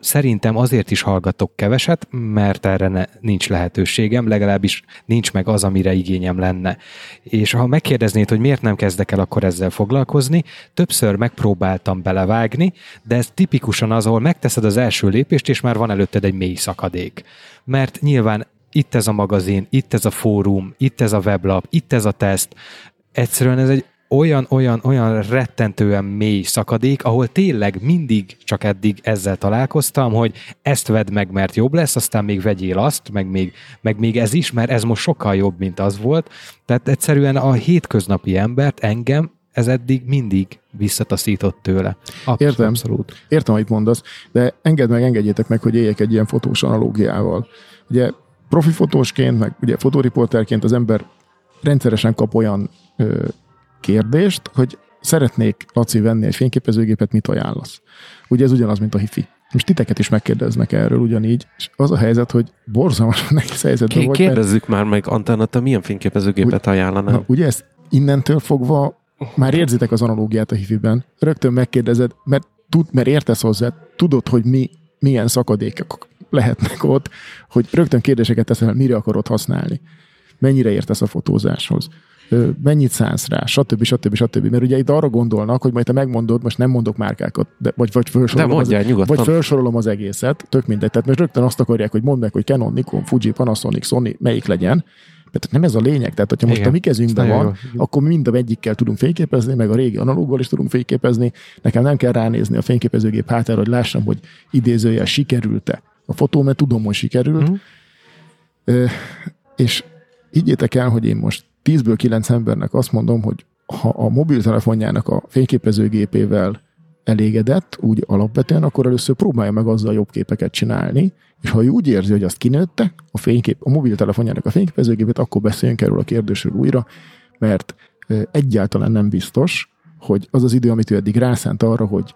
szerintem azért is hallgatok keveset, mert erre ne, nincs lehetőségem, legalábbis nincs meg az, amire igényem lenne. És ha megkérdeznéd, hogy miért nem kezdek el akkor ezzel foglalkozni, többször megpróbáltam belevágni, de ez tipikusan az, ahol megteszed az első lépést, és már van előtted egy mély szakadék. Mert nyilván itt ez a magazin, itt ez a fórum, itt ez a weblap, itt ez a teszt, egyszerűen ez egy olyan, olyan, olyan rettentően mély szakadék, ahol tényleg mindig csak eddig ezzel találkoztam, hogy ezt vedd meg, mert jobb lesz, aztán még vegyél azt, meg még, meg még ez is, mert ez most sokkal jobb, mint az volt. Tehát egyszerűen a hétköznapi embert, engem, ez eddig mindig visszataszított tőle. Abszolút, Értem. Abszolút. Értem, amit mondasz, de engedd meg, engedjétek meg, hogy éljek egy ilyen fotós analógiával. Ugye profi fotósként, meg ugye fotóriporterként az ember rendszeresen kap olyan ö, kérdést, hogy szeretnék, Laci, venni egy fényképezőgépet, mit ajánlasz? Ugye ez ugyanaz, mint a hifi. Most titeket is megkérdeznek erről ugyanígy, és az a helyzet, hogy borzalmas [laughs] nehéz helyzetben vagy, mert Kérdezzük már meg, Antenna, te milyen fényképezőgépet ajánlanál? Na, ugye ezt innentől fogva már érzitek az analógiát a hifiben. Rögtön megkérdezed, mert, tud, mert értesz hozzá, tudod, hogy mi, milyen szakadékok lehetnek ott, hogy rögtön kérdéseket teszel, mire akarod használni. mennyire értesz a fotózáshoz, mennyit szánsz rá, stb. stb. stb. Mert ugye itt arra gondolnak, hogy majd te megmondod, most nem mondok márkákat, de, vagy, vagy, felsorolom, De mondjál, az, nyugodtan. vagy felsorolom az egészet, tök mindegy. Tehát most rögtön azt akarják, hogy mondd meg, hogy Canon, Nikon, Fuji, Panasonic, Sony, melyik legyen. Tehát nem ez a lényeg. Tehát, hogyha most Igen. a mi kezünkben van, jó. akkor mi mind a egyikkel tudunk fényképezni, meg a régi analóggal is tudunk fényképezni. Nekem nem kell ránézni a fényképezőgép hátára, hogy lássam, hogy idézőjel sikerült-e a fotó, mert tudom, hogy sikerült. Mhm. Ö, és higgyétek el, hogy én most 10-ből 9 embernek azt mondom, hogy ha a mobiltelefonjának a fényképezőgépével elégedett, úgy alapvetően, akkor először próbálja meg azzal jobb képeket csinálni, és ha ő úgy érzi, hogy azt kinőtte, a, fénykép, a mobiltelefonjának a fényképezőgépét, akkor beszéljünk erről a kérdésről újra, mert egyáltalán nem biztos, hogy az az idő, amit ő eddig rászánt arra, hogy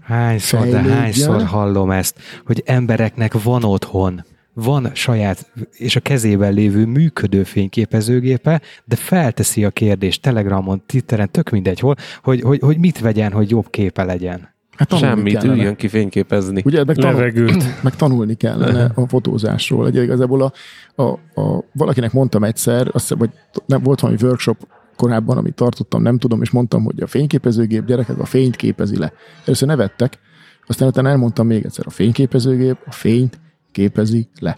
Hányszor, de hányszor hallom ezt, hogy embereknek van otthon, van saját és a kezében lévő működő fényképezőgépe, de felteszi a kérdést Telegramon, Twitteren, tök mindegy hol, hogy, hogy, hogy mit vegyen, hogy jobb képe legyen. hát Semmit, kellene. üljön ki fényképezni. Ugye, meg, tanul, Levegőt. [clears throat] meg tanulni kellene a fotózásról. Ugye igazából a, a, a, valakinek mondtam egyszer, azt hiszem, hogy nem, volt valami workshop korábban, amit tartottam, nem tudom, és mondtam, hogy a fényképezőgép gyerekek a fényt képezi le. Először nevettek, aztán utána elmondtam még egyszer, a fényképezőgép a fényt képezi le.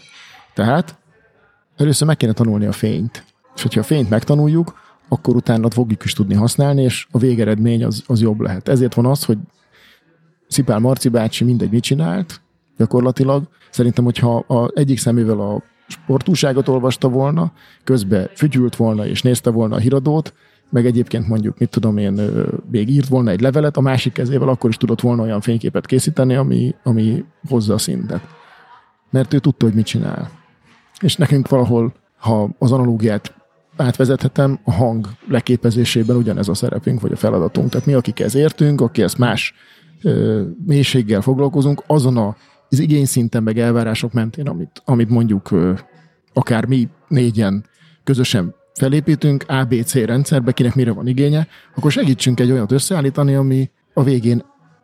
Tehát először meg kéne tanulni a fényt. És hogyha a fényt megtanuljuk, akkor utána fogjuk is tudni használni, és a végeredmény az, az jobb lehet. Ezért van az, hogy Szipál Marci bácsi mindegy mit csinált, gyakorlatilag. Szerintem, hogyha a egyik szemével a sportúságot olvasta volna, közben fütyült volna és nézte volna a híradót, meg egyébként mondjuk, mit tudom én, még írt volna egy levelet, a másik kezével akkor is tudott volna olyan fényképet készíteni, ami, ami hozza a szintet. Mert ő tudta, hogy mit csinál. És nekünk valahol, ha az analógiát átvezethetem, a hang leképezésében ugyanez a szerepünk, vagy a feladatunk. Tehát mi, akik ez értünk, aki ezt más ö, mélységgel foglalkozunk, azon a, az igényszinten, meg elvárások mentén, amit, amit mondjuk ö, akár mi négyen közösen felépítünk ABC rendszerbe, kinek mire van igénye, akkor segítsünk egy olyat összeállítani, ami a végén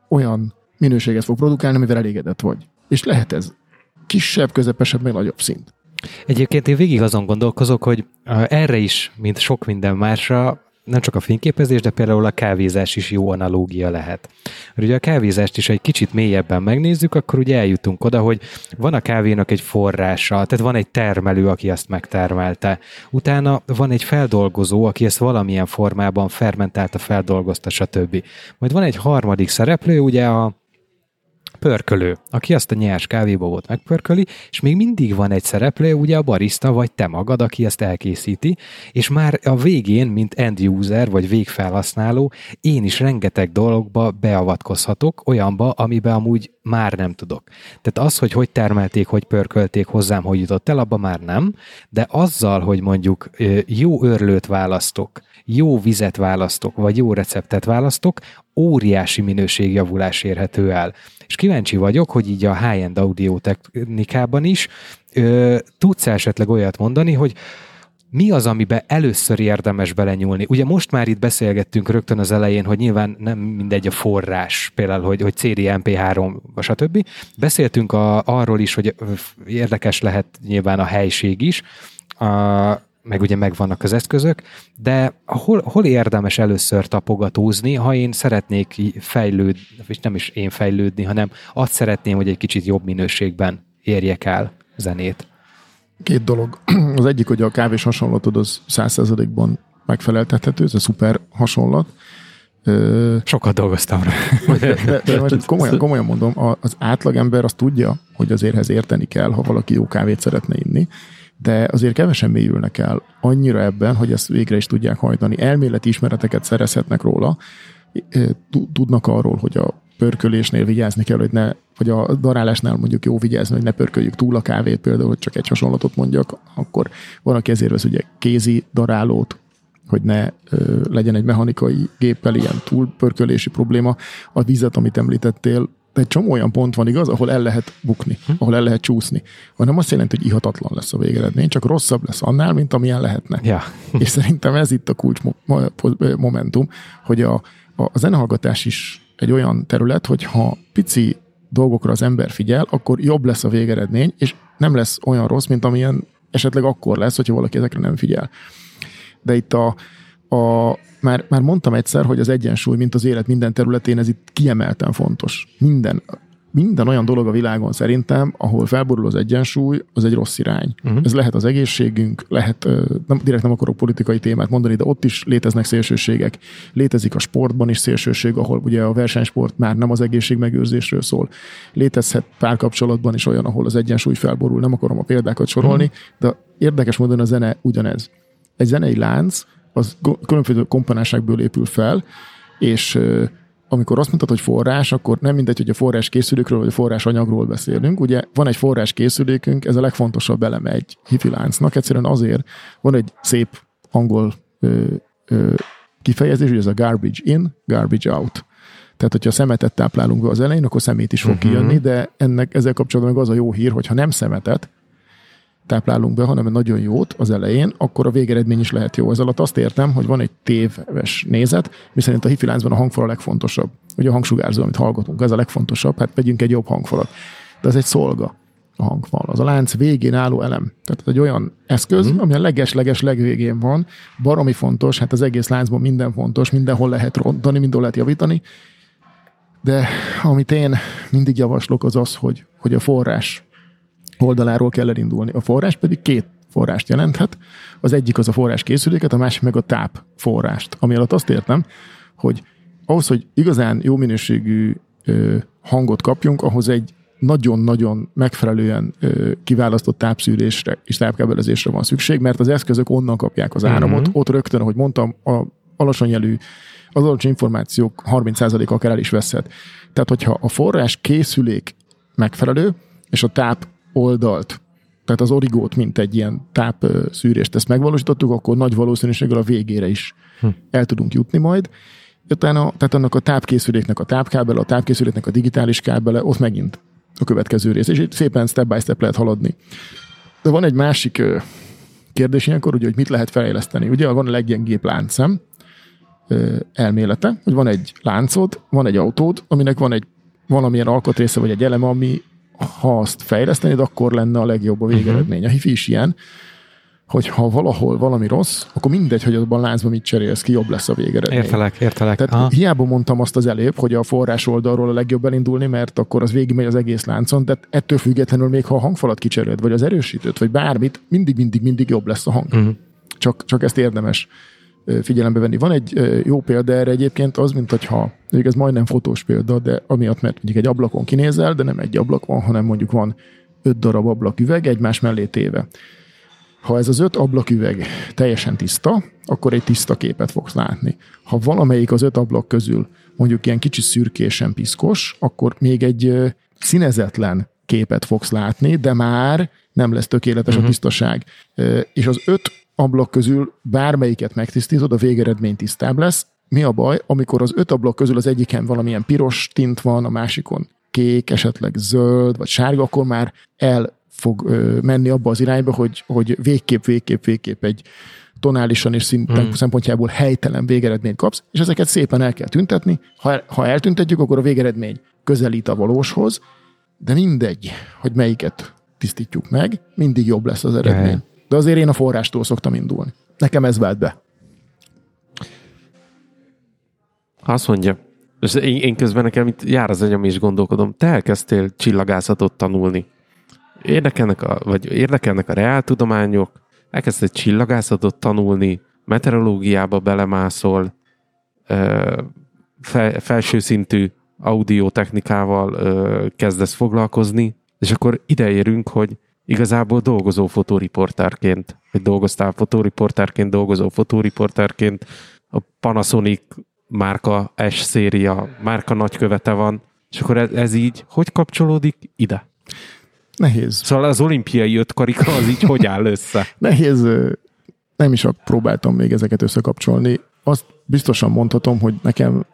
olyan minőséget fog produkálni, amivel elégedett vagy. És lehet ez kisebb, közepesebb, meg nagyobb szint. Egyébként én végig azon gondolkozok, hogy erre is, mint sok minden másra, nem csak a fényképezés, de például a kávézás is jó analógia lehet. Mert ugye a kávézást is egy kicsit mélyebben megnézzük, akkor ugye eljutunk oda, hogy van a kávénak egy forrása, tehát van egy termelő, aki azt megtermelte. Utána van egy feldolgozó, aki ezt valamilyen formában fermentálta, feldolgozta, stb. Majd van egy harmadik szereplő, ugye a pörkölő, aki azt a nyers kávébobot megpörköli, és még mindig van egy szereplő, ugye a barista vagy te magad, aki ezt elkészíti, és már a végén, mint end user vagy végfelhasználó, én is rengeteg dologba beavatkozhatok, olyanba, amiben amúgy már nem tudok. Tehát az, hogy hogy termelték, hogy pörkölték hozzám, hogy jutott el, abba már nem, de azzal, hogy mondjuk jó örlőt választok, jó vizet választok, vagy jó receptet választok, óriási minőségjavulás érhető el. És kíváncsi vagyok, hogy így a high-end audio technikában is ö, tudsz esetleg olyat mondani, hogy mi az, amiben először érdemes belenyúlni? Ugye most már itt beszélgettünk rögtön az elején, hogy nyilván nem mindegy a forrás, például, hogy, hogy CD, MP3, stb. Beszéltünk a, arról is, hogy érdekes lehet nyilván a helység is, a, meg ugye megvannak az eszközök, de hol, hol érdemes először tapogatózni, ha én szeretnék fejlődni, és nem is én fejlődni, hanem azt szeretném, hogy egy kicsit jobb minőségben érjek el zenét. Két dolog. [clears throat] Az egyik, hogy a kávés hasonlatod az 100%-ban megfeleltethető, ez a szuper hasonlat. Sokat dolgoztam rá. De, de most komolyan, komolyan mondom, az átlagember azt tudja, hogy azért ehhez érteni kell, ha valaki jó kávét szeretne inni, de azért kevesen mélyülnek el annyira ebben, hogy ezt végre is tudják hajtani. Elméleti ismereteket szerezhetnek róla, Tud- tudnak arról, hogy a pörkölésnél vigyázni kell, hogy ne, vagy a darálásnál mondjuk jó vigyázni, hogy ne pörköljük túl a kávét, például, hogy csak egy hasonlatot mondjak, akkor van, aki ezért vesz ugye kézi darálót, hogy ne ö, legyen egy mechanikai géppel ilyen túlpörkölési probléma. A vizet, amit említettél, de egy csomó olyan pont van, igaz, ahol el lehet bukni, ahol el lehet csúszni. Hanem azt jelenti, hogy ihatatlan lesz a végeredmény, csak rosszabb lesz annál, mint amilyen lehetne. Ja. És szerintem ez itt a kulcs mo- mo- momentum, hogy a, a, a zenehallgatás is egy olyan terület, hogy ha pici dolgokra az ember figyel, akkor jobb lesz a végeredmény, és nem lesz olyan rossz, mint amilyen esetleg akkor lesz, hogyha valaki ezekre nem figyel. De itt a, a már, már mondtam egyszer, hogy az egyensúly, mint az élet minden területén, ez itt kiemelten fontos. Minden, minden olyan dolog a világon szerintem, ahol felborul az egyensúly, az egy rossz irány. Uh-huh. Ez lehet az egészségünk, lehet, nem, direkt nem akarok politikai témát mondani, de ott is léteznek szélsőségek. Létezik a sportban is szélsőség, ahol ugye a versenysport már nem az egészségmegőrzésről szól. Létezhet párkapcsolatban is olyan, ahol az egyensúly felborul. Nem akarom a példákat sorolni, uh-huh. de érdekes módon a zene ugyanez. Egy zenei lánc, az különböző komponensekből épül fel, és amikor azt mondtad, hogy forrás, akkor nem mindegy, hogy a forrás készülékről vagy a forrás anyagról beszélünk. Ugye van egy forrás készülékünk, ez a legfontosabb eleme egy hifi láncnak. Egyszerűen azért van egy szép angol ö, ö, kifejezés, hogy ez a garbage in, garbage out. Tehát, hogyha szemetet táplálunk be az elején, akkor szemét is fog uh-huh. kijönni, de ennek ezzel kapcsolatban meg az a jó hír, hogy ha nem szemetet, táplálunk be, hanem egy nagyon jót az elején, akkor a végeredmény is lehet jó. Ez alatt azt értem, hogy van egy téves nézet, miszerint a hifi láncban a hangfal a legfontosabb. Ugye a hangsugárzó, amit hallgatunk, ez a legfontosabb, hát vegyünk egy jobb hangfalat. De ez egy szolga a hangfal. Az a lánc végén álló elem. Tehát egy olyan eszköz, mm. ami a leges-leges legvégén van, baromi fontos, hát az egész láncban minden fontos, mindenhol lehet rontani, mindenhol lehet javítani, de amit én mindig javaslok az az, hogy, hogy a forrás oldaláról kell elindulni. A forrás pedig két forrást jelenthet. Az egyik az a forrás készüléket, a másik meg a táp forrást. Ami alatt azt értem, hogy ahhoz, hogy igazán jó minőségű ö, hangot kapjunk, ahhoz egy nagyon-nagyon megfelelően ö, kiválasztott tápszűrésre és tápkábelezésre van szükség, mert az eszközök onnan kapják az áramot. Uh-huh. Ott rögtön, ahogy mondtam, a alacsony jelű, az alacsony információk 30%-a akár el is veszhet. Tehát, hogyha a forrás készülék megfelelő, és a táp oldalt, tehát az origót, mint egy ilyen tápszűrést ezt megvalósítottuk, akkor nagy valószínűséggel a végére is hm. el tudunk jutni majd. Utána, tehát annak a tápkészüléknek a tápkábele, a tápkészüléknek a digitális kábele, ott megint a következő rész, és itt szépen step by step lehet haladni. De van egy másik kérdés ilyenkor, ugye, hogy mit lehet fejleszteni. Ugye van a leggyengébb láncszem elmélete, hogy van egy láncod, van egy autód, aminek van egy valamilyen alkatrésze, vagy egy eleme, ami ha azt fejlesztenéd, akkor lenne a legjobb a végeredmény. Uh-huh. A hifi is ilyen, hogy ha valahol valami rossz, akkor mindegy, hogy abban láncban mit cserélsz ki, jobb lesz a végeredmény. Értelek, értelek. Tehát Aha. hiába mondtam azt az előbb, hogy a forrás oldalról a legjobb elindulni, mert akkor az végigmegy az egész láncon, de ettől függetlenül még ha a hangfalat kicseréled, vagy az erősítőt, vagy bármit, mindig, mindig, mindig jobb lesz a hang. Uh-huh. Csak, csak ezt érdemes figyelembe venni. Van egy jó példa erre egyébként, az, mint hogyha, ez majdnem fotós példa, de amiatt, mert mondjuk egy ablakon kinézel, de nem egy ablak van, hanem mondjuk van öt darab ablaküveg egymás mellé téve. Ha ez az öt ablaküveg teljesen tiszta, akkor egy tiszta képet fogsz látni. Ha valamelyik az öt ablak közül mondjuk ilyen kicsi szürkésen piszkos, akkor még egy színezetlen képet fogsz látni, de már nem lesz tökéletes uh-huh. a mhm. tisztaság. És az öt ablak közül bármelyiket megtisztítod, a végeredmény tisztább lesz. Mi a baj, amikor az öt ablak közül az egyiken valamilyen piros tint van, a másikon kék, esetleg zöld, vagy sárga, akkor már el fog ö, menni abba az irányba, hogy, hogy végképp, végképp, végképp egy tonálisan és szinten hmm. szempontjából helytelen végeredményt kapsz, és ezeket szépen el kell tüntetni. Ha, ha eltüntetjük, akkor a végeredmény közelít a valóshoz, de mindegy, hogy melyiket tisztítjuk meg, mindig jobb lesz az eredmény. Yeah. De azért én a forrástól szoktam indulni. Nekem ez vált be. Azt mondja, és én, én közben nekem itt jár az agyam és gondolkodom, te elkezdtél csillagászatot tanulni. Érdekelnek a, vagy érdekelnek a reáltudományok, elkezdtél csillagászatot tanulni, meteorológiába belemászol, fel, felső szintű audiotechnikával kezdesz foglalkozni, és akkor ideérünk, hogy igazából dolgozó fotóriportárként, vagy dolgoztál fotóriportárként, dolgozó fotóriportárként, a Panasonic márka S széria, márka nagykövete van, és akkor ez, ez így hogy kapcsolódik ide? Nehéz. Szóval az olimpiai öt karika az így hogy áll össze? [laughs] Nehéz, nem is próbáltam még ezeket összekapcsolni. Azt biztosan mondhatom, hogy nekem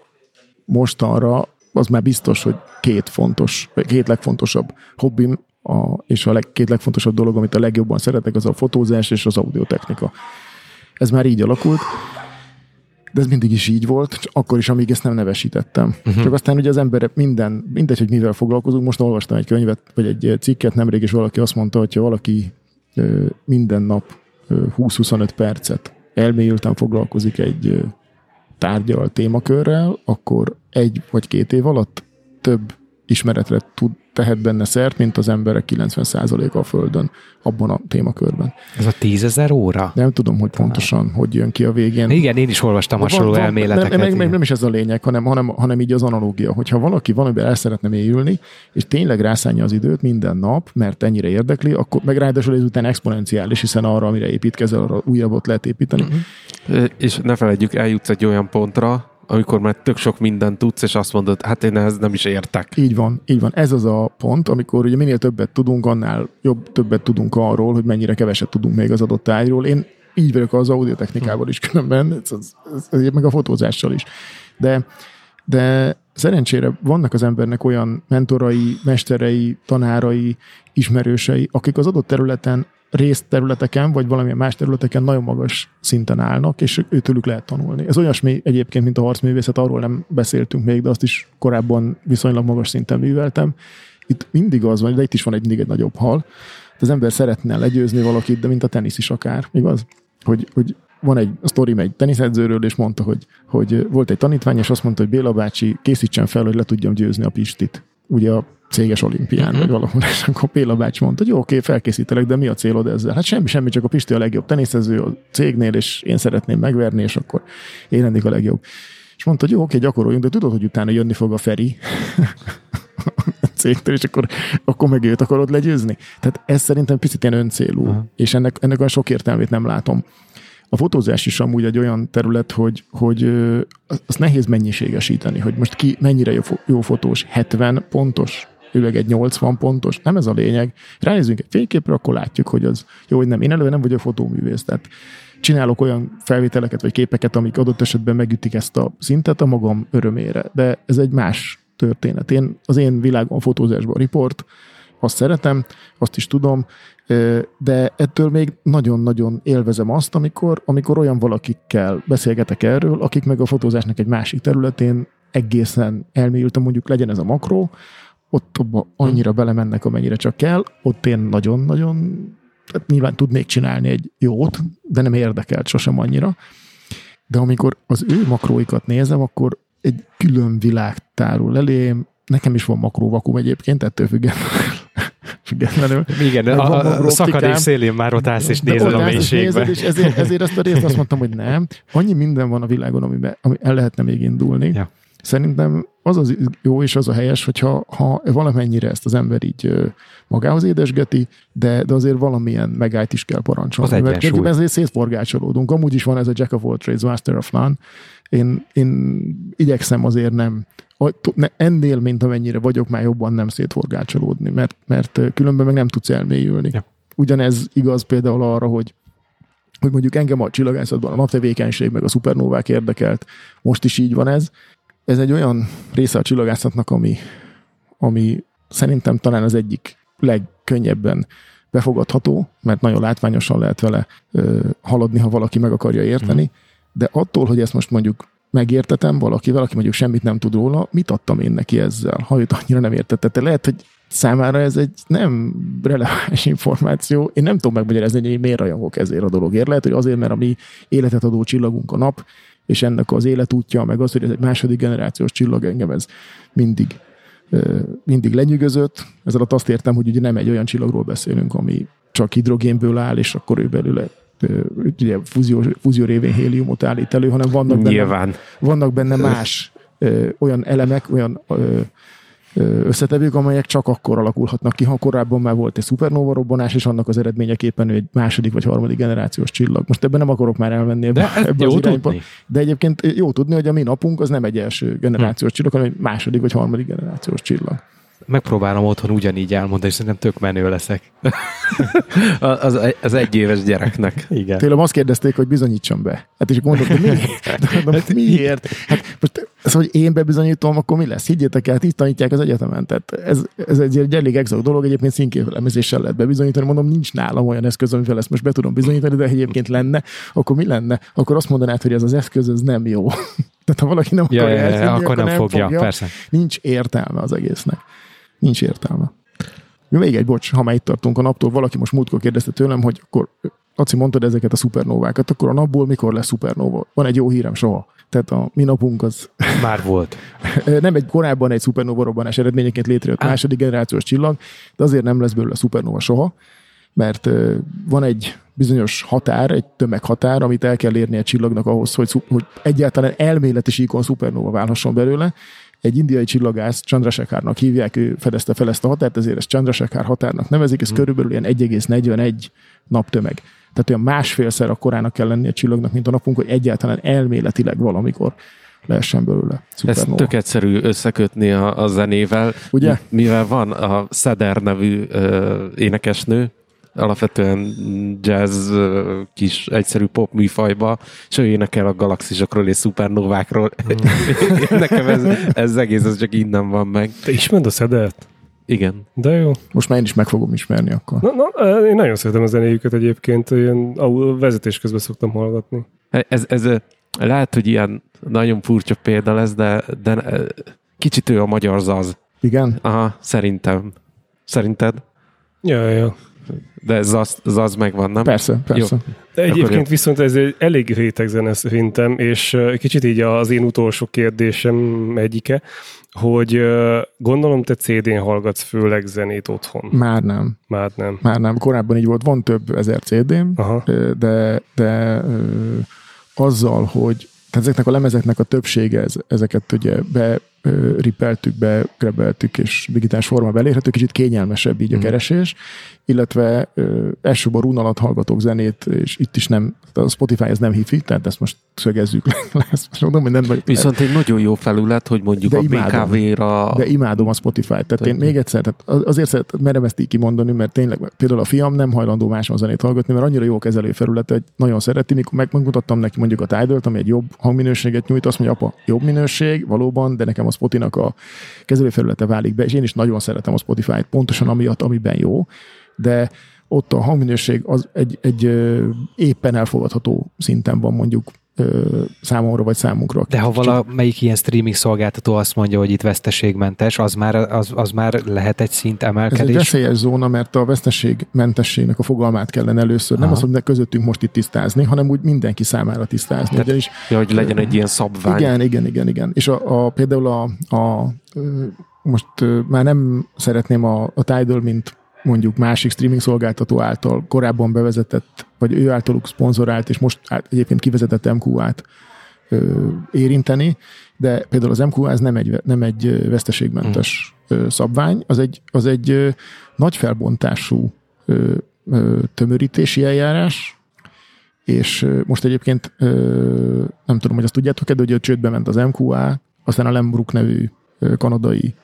mostanra az már biztos, hogy két fontos, két legfontosabb hobbim a, és a leg, két legfontosabb dolog, amit a legjobban szeretek, az a fotózás és az audiotechnika. Ez már így alakult, de ez mindig is így volt, akkor is, amíg ezt nem nevesítettem. Uh-huh. Csak aztán ugye az ember minden, mindegy, hogy mivel foglalkozunk, most olvastam egy könyvet, vagy egy cikket nemrég, és valaki azt mondta, hogy ha valaki minden nap ö, 20-25 percet elmélyülten foglalkozik egy tárgyal, témakörrel, akkor egy vagy két év alatt több ismeretre tud, tehet benne szert, mint az emberek 90%-a a Földön abban a témakörben. Ez a tízezer óra? Nem tudom, hogy pontosan, hogy jön ki a végén. Igen, én is olvastam hasonló Van- elméleteket. Nem, nem, nem, is ez a lényeg, hanem, hanem, hanem így az analógia. Hogyha valaki valamiben el szeretne mélyülni, és tényleg rászánja az időt minden nap, mert ennyire érdekli, akkor meg ráadásul ezután exponenciális, hiszen arra, amire építkezel, arra újabbat lehet építeni. Ö, És ne felejtjük, eljutsz egy olyan pontra, amikor már tök sok mindent tudsz, és azt mondod, hát én ehhez nem is értek. Így van, így van. Ez az a pont, amikor ugye minél többet tudunk, annál jobb többet tudunk arról, hogy mennyire keveset tudunk még az adott tájról. Én így vagyok az audiotechnikával is különben, ez, ez, ez, ez, meg a fotózással is. De, de szerencsére vannak az embernek olyan mentorai, mesterei, tanárai, ismerősei, akik az adott területen részterületeken, vagy valamilyen más területeken nagyon magas szinten állnak, és őtőlük lehet tanulni. Ez olyasmi egyébként, mint a harcművészet, arról nem beszéltünk még, de azt is korábban viszonylag magas szinten műveltem. Itt mindig az van, de itt is van egy mindig egy nagyobb hal. Az ember szeretne legyőzni valakit, de mint a tenisz is akár, igaz? Hogy, hogy van egy a sztori egy teniszedzőről, és mondta, hogy, hogy volt egy tanítvány, és azt mondta, hogy Béla bácsi, készítsen fel, hogy le tudjam győzni a Pistit. Ugye a céges olimpián, uh-huh. vagy valahol, és akkor Béla bácsi mondta, hogy jó, oké, felkészítelek, de mi a célod ezzel? Hát semmi, semmi, csak a Pisti a legjobb teniszező a cégnél, és én szeretném megverni, és akkor én lennék a legjobb. És mondta, hogy jó, oké, gyakoroljunk, de tudod, hogy utána jönni fog a Feri [laughs] a cégtől, és akkor, akkor meg őt akarod legyőzni. Tehát ez szerintem picit ilyen öncélú, uh-huh. és ennek, ennek olyan sok értelmét nem látom. A fotózás is amúgy egy olyan terület, hogy, hogy azt nehéz mennyiségesíteni, hogy most ki mennyire jó, jó fotós, 70 pontos, ő egy 80 pontos, nem ez a lényeg. Ránézünk egy fényképre, akkor látjuk, hogy az jó, hogy nem. Én előre nem vagyok fotóművész, tehát csinálok olyan felvételeket vagy képeket, amik adott esetben megütik ezt a szintet a magam örömére, de ez egy más történet. Én, az én világom a fotózásban a riport, azt szeretem, azt is tudom, de ettől még nagyon-nagyon élvezem azt, amikor, amikor olyan valakikkel beszélgetek erről, akik meg a fotózásnak egy másik területén egészen elmélyültem, mondjuk legyen ez a makró, ott abba annyira belemennek, amennyire csak kell, ott én nagyon-nagyon, tehát nyilván tudnék csinálni egy jót, de nem érdekelt sosem annyira. De amikor az ő makróikat nézem, akkor egy külön világ tárul elém, nekem is van makróvakum egyébként, ettől függetlenül. függetlenül. [laughs] Igen, Meg a, a, szakadék szélén már ott állsz és nézed a mélységbe. És ezért, ezért ezt a részt azt mondtam, hogy nem. Annyi minden van a világon, amiben, ami el lehetne még indulni. Ja. Szerintem az az jó és az a helyes, hogyha ha valamennyire ezt az ember így magához édesgeti, de, de azért valamilyen megállt is kell parancsolni. Az Mert egyébként ezért szétforgácsolódunk. Amúgy is van ez a Jack of all trades, Master of none. Én, én igyekszem azért nem ennél, mint amennyire vagyok, már jobban nem szétforgácsolódni, mert, mert különben meg nem tudsz elmélyülni. Ja. Ugyanez igaz például arra, hogy hogy mondjuk engem a csillagászatban a naptevékenység, meg a szupernóvák érdekelt. Most is így van ez. Ez egy olyan része a csillagászatnak, ami, ami szerintem talán az egyik legkönnyebben befogadható, mert nagyon látványosan lehet vele ö, haladni, ha valaki meg akarja érteni. Mhm. De attól, hogy ezt most mondjuk megértetem valakivel, aki mondjuk semmit nem tud róla, mit adtam én neki ezzel, ha őt annyira nem értette. Tehát lehet, hogy számára ez egy nem releváns információ. Én nem tudom megmagyarázni, hogy én miért rajongok ezért a dologért. Lehet, hogy azért, mert a mi életet adó csillagunk a nap, és ennek az életútja, meg az, hogy ez egy második generációs csillag, engem ez mindig, mindig lenyűgözött. Alatt azt értem, hogy ugye nem egy olyan csillagról beszélünk, ami csak hidrogénből áll, és akkor ő belőle ugye fúzió, fúzió révén héliumot állít elő, hanem vannak benne Nyilván. vannak benne más ö, olyan elemek, olyan ö, összetevők, amelyek csak akkor alakulhatnak ki, ha korábban már volt egy szupernóva robbanás, és annak az eredményeképpen ő egy második vagy harmadik generációs csillag. Most ebben nem akarok már elmenni ebbe, De ebbe jó az irányba. tudni. De egyébként jó tudni, hogy a mi napunk az nem egy első generációs csillag, hanem egy második vagy harmadik generációs csillag. Megpróbálom otthon ugyanígy elmondani, és szerintem tök menő leszek. [laughs] Az, az egyéves gyereknek. Igen. Tőlem azt kérdezték, hogy bizonyítsam be. Hát és akkor [laughs] mondom, hogy miért? De mondom, miért? Hát most ez, hogy én bebizonyítom, akkor mi lesz? Higgyétek el, itt tanítják az egyetemen. Tehát ez, ez egy, egy elég exakt dolog, egyébként színképlemezéssel lehet bebizonyítani. Mondom, nincs nálam olyan eszköz, amivel ezt most be tudom bizonyítani, de egyébként lenne, akkor mi lenne? Akkor azt mondanád, hogy ez az eszköz, ez nem jó. [laughs] Tehát ha valaki nem Ja, akarja ja, ja, elhinni, akkor nem fogja, persze. Nincs értelme az egésznek. Nincs értelme. Még egy bocs, ha már itt tartunk a naptól, valaki most múltkor kérdezte tőlem, hogy akkor Laci, mondtad ezeket a szupernóvákat, akkor a napból mikor lesz szupernóva? Van egy jó hírem, soha. Tehát a mi napunk az [laughs] Már volt. [laughs] nem egy korábban egy szupernóva robbanás eredményeként létrejött Á. második generációs csillag, de azért nem lesz belőle szupernóva soha, mert van egy bizonyos határ, egy tömeghatár, amit el kell érni egy csillagnak ahhoz, hogy, hogy egyáltalán elméleti síkon szupernóva válhasson belőle. Egy indiai csillagász, Chandrasekharnak hívják, ő fedezte fel ezt a határt, ezért ezt Chandrasekhar határnak nevezik, ez körülbelül ilyen 1,41 naptömeg. Tehát olyan másfélszer akkorának kell lennie a csillagnak, mint a napunk, hogy egyáltalán elméletileg valamikor lehessen belőle Ez tök egyszerű összekötni a, a zenével, Ugye? Mi- mivel van a Szeder nevű ö, énekesnő, alapvetően jazz, kis egyszerű pop műfajba, és ő énekel a galaxisokról és szupernovákról. Hmm. [laughs] Nekem ez, ez egész, ez csak innen van meg. Te ismered a szedert? Igen. De jó. Most már én is meg fogom ismerni akkor. Na, na, én nagyon szeretem a zenéjüket egyébként, ilyen au- vezetés közben szoktam hallgatni. Ez, ez ö, lehet, hogy ilyen nagyon furcsa példa lesz, de, de kicsit ő a magyar zaz. Igen? Aha, szerintem. Szerinted? Ja, ja. De zaz, zaz megvan, nem? Persze, persze. Jó. De Akkor egyébként jó. viszont ez egy elég réteg zene szerintem, és kicsit így az én utolsó kérdésem egyike, hogy gondolom te CD-n hallgatsz főleg zenét otthon. Már nem. Már nem. Már nem. Korábban így volt. Van több ezer CD-m, Aha. de, de azzal, hogy tehát ezeknek a lemezeknek a többsége, ez, ezeket ugye be ripeltük, be grebeltük, és digitális formába elérhető, kicsit kényelmesebb így a Mhm. keresés, illetve elsőbb a rún alatt hallgatok zenét, és itt is nem, a Spotify ez nem hifi, tehát ezt most szögezzük le. [laughs] Ezt mondom, hogy nem vagy, Viszont egy nagyon jó felület, hogy mondjuk De a imádom. BKV-ra... De imádom a Spotify-t. Tehát én még egyszer, tehát az- azért szeret, merem ezt így kimondani, mert tényleg például a fiam nem hajlandó máson zenét hallgatni, mert annyira jó kezelő felület, hogy nagyon szereti. Mikor meg- megmutattam neki mondjuk a tidal ami egy jobb hangminőséget nyújt, azt mondja, apa, jobb minőség, valóban, de nekem a Spotinak a kezelőfelülete válik be, és én is nagyon szeretem a Spotify-t, pontosan amiatt, amiben jó, de ott a hangminőség az egy, egy éppen elfogadható szinten van mondjuk ö, számomra vagy számunkra. De ha valamelyik ilyen streaming szolgáltató azt mondja, hogy itt veszteségmentes, az már, az, az már lehet egy szint Ez egy emelkedés. veszélyes zóna, mert a veszteségmentességnek a fogalmát kellene először, nem Aha. azt, hogy ne közöttünk most itt tisztázni, hanem úgy mindenki számára tisztázni. Tehát- Ugyanis, Ja, hogy legyen egy ilyen szabvány. igen, igen, igen, igen. És a, a, például a, a, most már nem szeretném a, a Tidal, mint mondjuk másik streaming szolgáltató által korábban bevezetett, vagy ő általuk szponzorált, és most egyébként kivezetett MQA-t érinteni, de például az MQA ez nem egy, nem egy veszteségmentes ö, szabvány, az egy, az egy nagy felbontású tömörítési eljárás, és most egyébként nem tudom, hogy azt tudjátok-e, de hogy csődbe ment az MQA, aztán a Lembrook nevű kanadai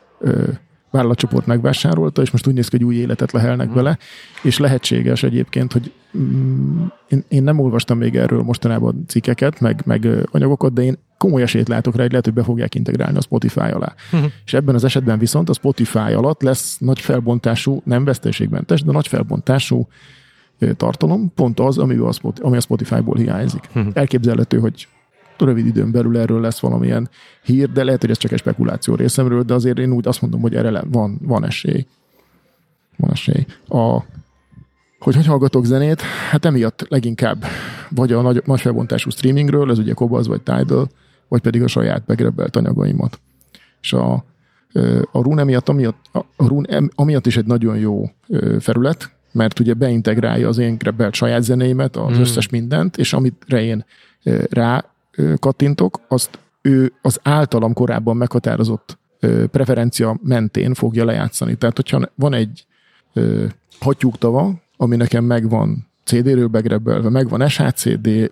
vállalatcsoport megvásárolta, és most úgy néz ki, hogy új életet lehelnek Mhm. vele, és lehetséges egyébként, hogy mm, én, én nem olvastam még erről mostanában cikkeket, meg, meg anyagokat, de én komoly esélyt látok rá, hogy lehet, hogy be fogják integrálni a Spotify alá. Mhm. És ebben az esetben viszont a Spotify alatt lesz nagy felbontású, nem veszteségmentes, de nagy felbontású tartalom, pont az, ami a, Spot, ami a Spotify-ból hiányzik. Mhm. Elképzelhető, hogy rövid időn belül erről lesz valamilyen hír, de lehet, hogy ez csak egy spekuláció részemről, de azért én úgy azt mondom, hogy erre van, van esély. Van esély. A, hogy hogy hallgatok zenét? Hát emiatt leginkább vagy a nagy, nagy felbontású streamingről, ez ugye Cobaz vagy Tidal, vagy pedig a saját begrebbelt anyagaimat. És a, a Rune emiatt, amiatt, a Rune amiatt is egy nagyon jó felület, mert ugye beintegrálja az én grebbelt saját zenéimet, az Mm. összes mindent, és amitre én rá kattintok, azt ő az általam korábban meghatározott preferencia mentén fogja lejátszani. Tehát, hogyha van egy hattyúktava, ami nekem megvan CD-ről begrebbelve, megvan SHCD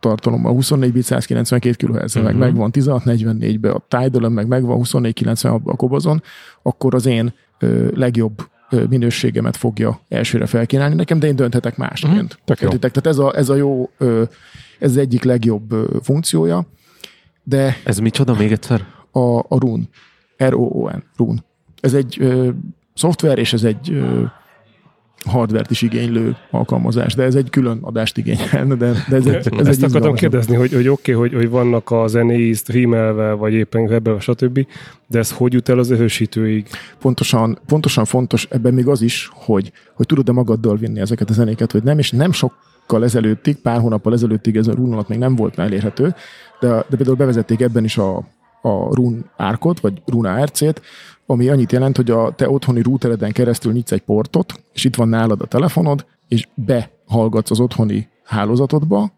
tartalommal, 24 bit 192 kHz, uh-huh. meg megvan 1644-be, a tidal meg megvan 2496-ba a Kobazon, akkor az én ö, legjobb ö, minőségemet fogja elsőre felkínálni nekem, de én dönthetek másként. Tök jó. Értitek? Tehát ez a, ez a jó, ö, ez az egyik legjobb funkciója, de Ez micsoda még egyszer? a, a Rune. R-O-O-N. Rune. Ez egy ö, szoftver, és ez egy ö, hardvert is igénylő alkalmazás, de ez egy külön adást igényelne, de, de ez egy, ez Ezt egy akartam kérdezni, hogy, hogy oké, okay, hogy, hogy vannak a zenéi streamelve, vagy éppen webben, stb., de ez hogy jut el az ősítőig? pontosan, pontosan fontos ebben még az is, hogy, hogy tudod-e magaddal vinni ezeket a zenéket, vagy nem, és nem sokkal ezelőttig, pár hónappal ezelőttig ez a Rune alatt még nem volt elérhető, de, de például bevezették ebben is a, a Rune árkot, vagy Rune ARC-t, ami annyit jelent, hogy a te otthoni routereden keresztül nyitsz egy portot, és itt van nálad a telefonod, és behallgatsz az otthoni hálózatodba,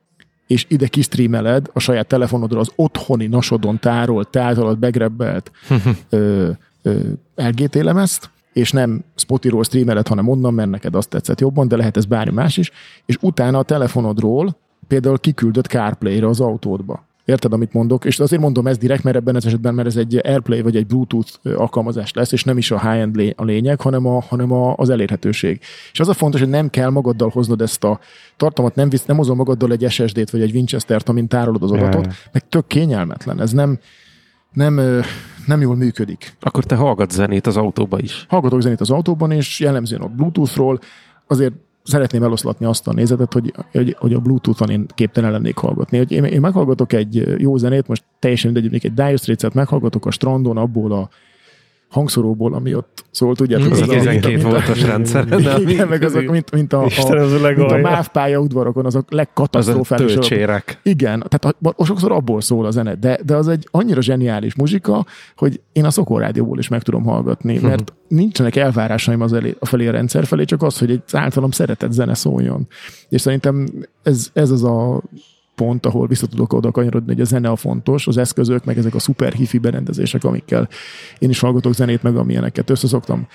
és ide kistreameled a saját telefonodra az otthoni nasodon tárolt, te általad begrebbelt [laughs] ö, ö, LGT lemezt, és nem Spotify-ról streameled, hanem onnan, mert neked azt tetszett jobban, de lehet ez bármi más is, és utána a telefonodról például kiküldött CarPlay-re az autódba. Érted, amit mondok? És azért mondom ezt direkt, mert ebben az esetben, mert ez egy AirPlay vagy egy Bluetooth alkalmazás lesz, és nem is a high-end lé- a lényeg, hanem, a, hanem a, az elérhetőség. És az a fontos, hogy nem kell magaddal hoznod ezt a tartalmat, nem, visz, nem hozol magaddal egy SSD-t vagy egy Winchester-t, amin tárolod az adatot, meg tök kényelmetlen. Ez nem, nem, nem jól működik. Akkor te hallgatsz zenét az autóba is. Hallgatok zenét az autóban, és jellemzően a Bluetoothról. Azért szeretném eloszlatni azt a nézetet, hogy, hogy, hogy a Bluetooth-on én képtelen lennék hallgatni. Hogy én, én meghallgatok egy jó zenét, most teljesen mindegy, egy Dire Straits-et meghallgatok a strandon, abból a hangszoróból, ami ott szól, tudjátok, Az a az a- 12 mint a- voltos rendszer. de Igen, meg azok, mint, mint a, Isten, a, az a mint a. MÁV pályaudvarokon, azok Az a legkatasztrofálisabb. töltsérek. Igen, tehát a, sokszor abból szól a zene, de, de az egy annyira zseniális muzsika, hogy én a rádióból is meg tudom hallgatni, mert nincsenek elvárásaim az elé, a felé a rendszer felé, csak az, hogy egy általam szeretett zene szóljon. És szerintem ez, ez az a pont, ahol vissza tudok oda kanyarodni, hogy a zene a fontos, az eszközök, meg ezek a szuper hifi berendezések, amikkel én is hallgatok zenét, meg amilyeneket össze szoktam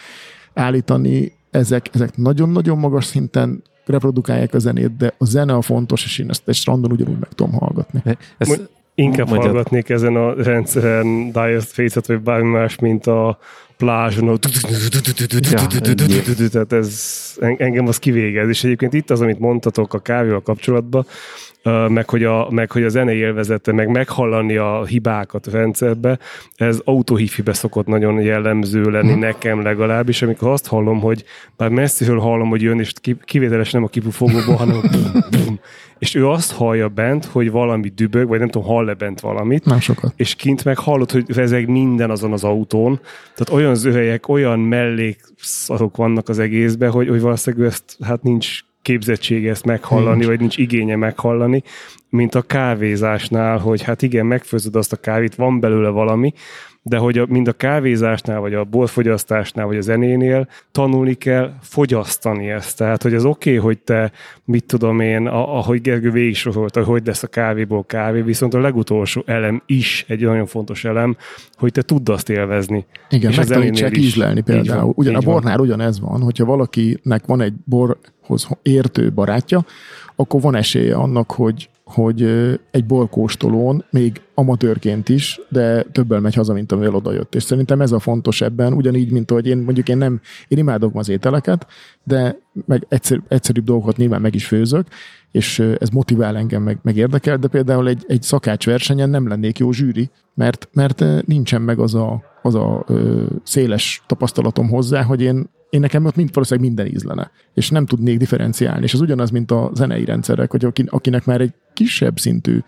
állítani, ezek, ezek nagyon-nagyon magas szinten reprodukálják a zenét, de a zene a fontos, és én ezt egy strandon ugyanúgy meg tudom hallgatni. Ez, Inkább Magyar- hallgatnék ezen a rendszeren Dire Straits-et, vagy bármi más, mint a plázson, tehát ez en- engem az kivégez. És egyébként itt az, amit mondtatok a kávéval kapcsolatban, meg hogy, a, meg hogy a zene élvezete, meg meghallani a hibákat a rendszerbe, ez autóhifibe szokott nagyon jellemző lenni nekem legalábbis, amikor azt hallom, hogy bár messziről hallom, hogy jön, és ki- kivételesen nem a kipufogóból, hanem bum, bum, és ő azt hallja bent, hogy valami dübög, vagy nem tudom, hall-e bent valamit, Nem sokat. és kint meg hallod, hogy rezeg minden azon az autón. Tehát olyan zöhelyek, olyan mellékszarok vannak az egészben, hogy, hogy valószínűleg ezt hát nincs képzettsége ezt meghallani, Nincs. vagy nincs igénye meghallani, mint a kávézásnál, hogy hát igen, megfőzöd azt a kávét, van belőle valami, de hogy a, mind a kávézásnál, vagy a borfogyasztásnál, vagy a zenénél tanulni kell fogyasztani ezt. Tehát, hogy az oké, okay, hogy te, mit tudom én, a- ahogy Gergő végig sorolta, hogy hogy lesz a kávéból kávé, viszont a legutolsó elem is egy nagyon fontos elem, hogy te tudd azt élvezni. Igen, És megtanítsák ízlelni például. van, Ugyan a így van. bornál ugyanez van, hogyha valakinek van egy borhoz értő barátja, akkor van esélye annak, hogy, hogy egy borkóstolón még amatőrként is, de többel megy haza, mint amivel odajött. És szerintem ez a fontos ebben, ugyanígy, mint hogy én mondjuk én nem, én imádok az ételeket, de meg egyszer, egyszerűbb dolgokat nyilván meg is főzök, és ez motivál engem, meg, meg érdekel, de például egy, egy szakácsversenyen nem lennék jó zsűri, mert, mert nincsen meg az a, az a ö, széles tapasztalatom hozzá, hogy én, én nekem ott mind, valószínűleg minden ízlene, és nem tudnék differenciálni. És az ugyanaz, mint a zenei rendszerek, hogy aki, akinek már egy kisebb szintű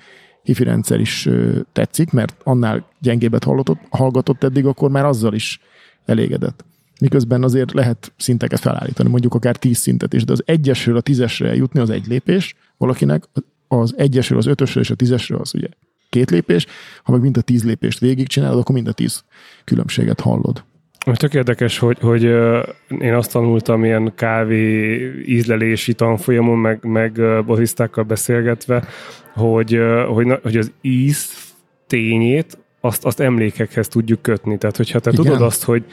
hifi rendszer is tetszik, mert annál gyengébbet hallgatott, hallgatott eddig, akkor már azzal is elégedett. Miközben azért lehet szinteket felállítani, mondjuk akár tíz szintet is, de az egyesről a tízesre jutni az egy lépés valakinek, az egyesről az ötösre és a tízesre az ugye két lépés, ha meg mind a tíz lépést végigcsinálod, akkor mind a tíz különbséget hallod. Most tök érdekes, hogy, hogy én azt tanultam ilyen kávé ízlelési tanfolyamon, meg, meg barisztákkal beszélgetve, hogy, hogy, hogy az íz tényét azt, azt emlékekhez tudjuk kötni. Tehát, hogyha te Igen. tudod azt, hogy,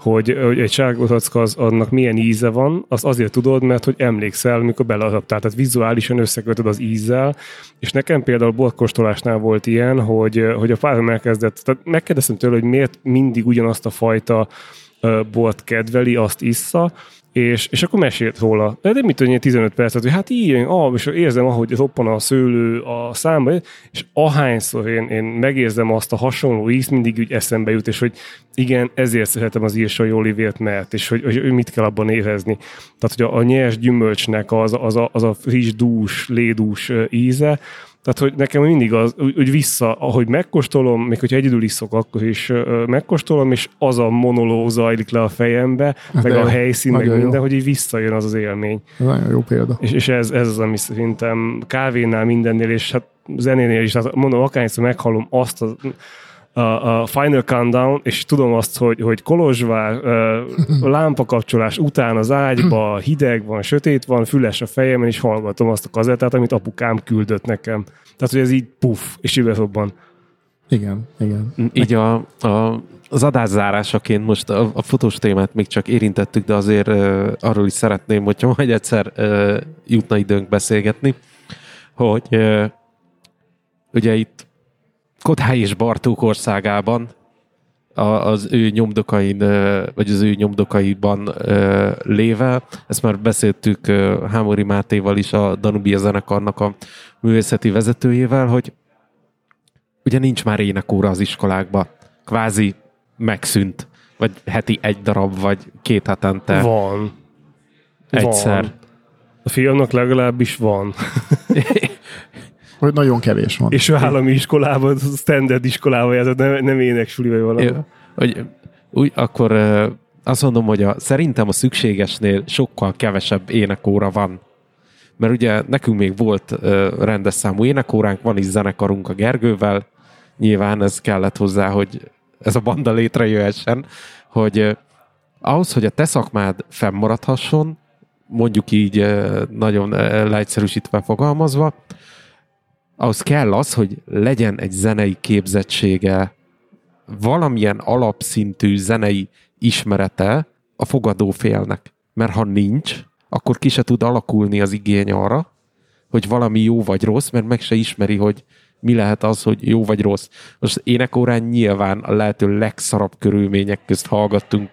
hogy, hogy egy sárgótacka az annak milyen íze van, azt azért tudod, mert hogy emlékszel, amikor beleadaptál. Tehát vizuálisan összekötöd az ízzel, és nekem például borkostolásnál volt ilyen, hogy, hogy a párom elkezdett, tehát megkérdeztem tőle, hogy miért mindig ugyanazt a fajta bort kedveli, azt issza, és, és akkor mesélt róla. De, de mit tudja, 15 percet, hogy hát ilyen, ah, és érzem, ahogy roppan a szőlő a számba, és ahányszor én, én megérzem azt a hasonló ízt, mindig úgy eszembe jut, és hogy igen, ezért szeretem az írsai olivért, mert, és hogy, hogy mit kell abban érezni. Tehát, hogy a, a nyers gyümölcsnek az, az, a, az a friss, dús, lédús íze, tehát, hogy nekem mindig az, úgy, úgy vissza, ahogy megkóstolom, még hogyha egyedül iszok, akkor is ö, megkóstolom, és az a monológ zajlik le a fejembe, Hát meg de a jó. helyszín, meg Nagyon jó. minden, hogy így visszajön az az élmény. Ez nagyon jó példa. És, és ez, ez az, ami szerintem kávénál mindennél, és hát zenénél is, tehát mondom, akárnyszor meghallom azt a, a, a Final Countdown, és tudom azt, hogy, hogy Kolozsvár, [laughs] lámpakapcsolás után az ágyba hideg van, sötét van, füles a fejemen, és hallgatom azt a kazettát, amit apukám küldött nekem. Tehát, hogy ez így puff, és üvegobban. Igen, igen. Így a, a, az adás zárásaként most a, a fotós témát még csak érintettük, de azért uh, arról is szeretném, hogyha majd egyszer uh, jutna időnk beszélgetni, hogy uh, ugye itt Kodály és Bartók országában az ő nyomdokain, vagy az ő nyomdokaiban léve. Ezt már beszéltük Hámori Mátéval is, a Danubia zenekarnak a művészeti vezetőjével, hogy ugye nincs már énekóra az iskolákba. Kvázi megszűnt. Vagy heti egy darab, vagy két hetente Van. egyszer. Van. A fiamnak legalábbis van. [laughs] Hogy nagyon kevés van. És ő állami iskolában, standard iskolában járt, nem, nem éneksuli vagy valami. Hogy úgy, akkor azt mondom, hogy a, szerintem a szükségesnél sokkal kevesebb énekóra van. Mert ugye nekünk még volt ö, rendes számú énekóránk, van is zenekarunk a Gergővel, nyilván ez kellett hozzá, hogy ez a banda létrejöhessen, hogy ö, ahhoz, hogy a te szakmád fennmaradhasson, mondjuk így nagyon ö, leegyszerűsítve fogalmazva, ahhoz kell az, hogy legyen egy zenei képzettsége, valamilyen alapszintű zenei ismerete a fogadófélnek. Mert ha nincs, akkor ki se tud alakulni az igény arra, hogy valami jó vagy rossz, mert meg se ismeri, hogy mi lehet az, hogy jó vagy rossz. Most énekórán nyilván a lehető legszarabb körülmények közt hallgattunk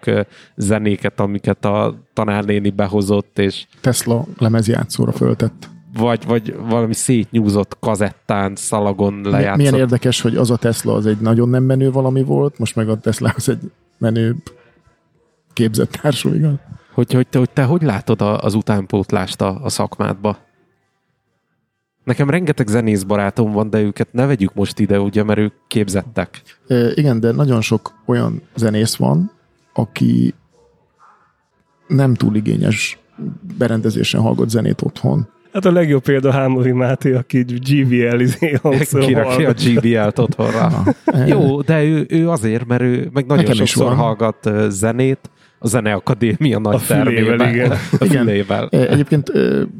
zenéket, amiket a tanárnéni behozott, és Tesla lemezjátszóra föltett. Vagy, vagy valami szétnyúzott kazettán, szalagon lejátszott. Milyen érdekes, hogy az a Tesla az egy nagyon nem menő valami volt, most meg a Tesla az egy menő képzett társul, igaz? Hogy, hogy, te, hogy te hogy látod a, az utánpótlást a, a szakmádba? Nekem rengeteg zenész barátom van, de őket ne vegyük most ide, ugye, mert ők képzettek. E, igen, de nagyon sok olyan zenész van, aki nem túl igényes berendezésen hallgat zenét otthon. Hát a legjobb példa Hámori Máté, aki GVL izé Kirakja a. GBL-t otthonra. [laughs] Jó, de ő, ő azért, mert ő meg nagyon Nekem sokszor hallgat zenét, a Zeneakadémia nagy A fülével, termében. igen. [laughs] A fülével. Egyébként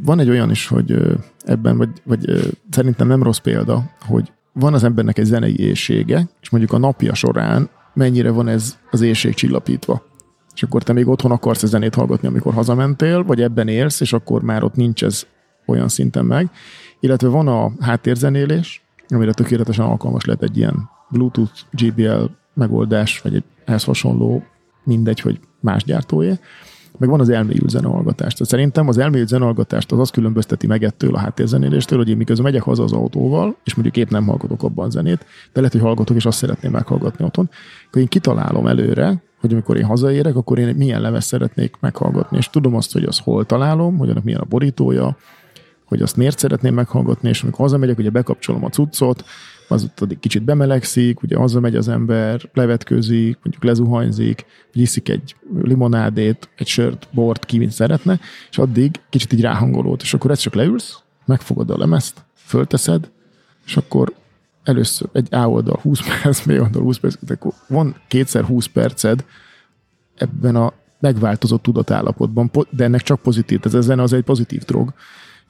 van egy olyan is, hogy ebben, vagy, vagy szerintem nem rossz példa, hogy van az embernek egy zenei éjsége, és mondjuk a napja során mennyire van ez az éjség csillapítva. És akkor te még otthon akarsz a zenét hallgatni, amikor hazamentél, vagy ebben élsz, és akkor már ott nincs ez olyan szinten meg. Illetve van a háttérzenélés, amire tökéletesen alkalmas lehet egy ilyen Bluetooth, GBL megoldás, vagy egy ehhez hasonló, mindegy, hogy más gyártója. Meg van az elmélyült zenehallgatás. Tehát szerintem az elmélyült zenehallgatást az azt különbözteti meg ettől a háttérzenéléstől, hogy én miközben megyek haza az autóval, és mondjuk épp nem hallgatok abban zenét, de lehet, hogy hallgatok, és azt szeretném meghallgatni otthon, akkor én kitalálom előre, hogy amikor én hazaérek, akkor én milyen lemez szeretnék meghallgatni. És tudom azt, hogy az hol találom, hogy annak milyen a borítója, hogy azt miért szeretném meghallgatni, és amikor hazamegyek, ugye bekapcsolom a cuccot, az addig kicsit bemelegszik, ugye hazamegy az ember, levetkőzik, mondjuk lezuhanyzik, vagy iszik egy limonádét, egy sört, bort, ki mint szeretne, és addig kicsit így ráhangolód, és akkor ezt csak leülsz, megfogod a lemezt, fölteszed, és akkor először egy A oldal 20 perc, [laughs] B oldal 20 perc, akkor van kétszer 20 perced ebben a megváltozott tudatállapotban, po- de ennek csak pozitív, ez a zene az egy pozitív drog,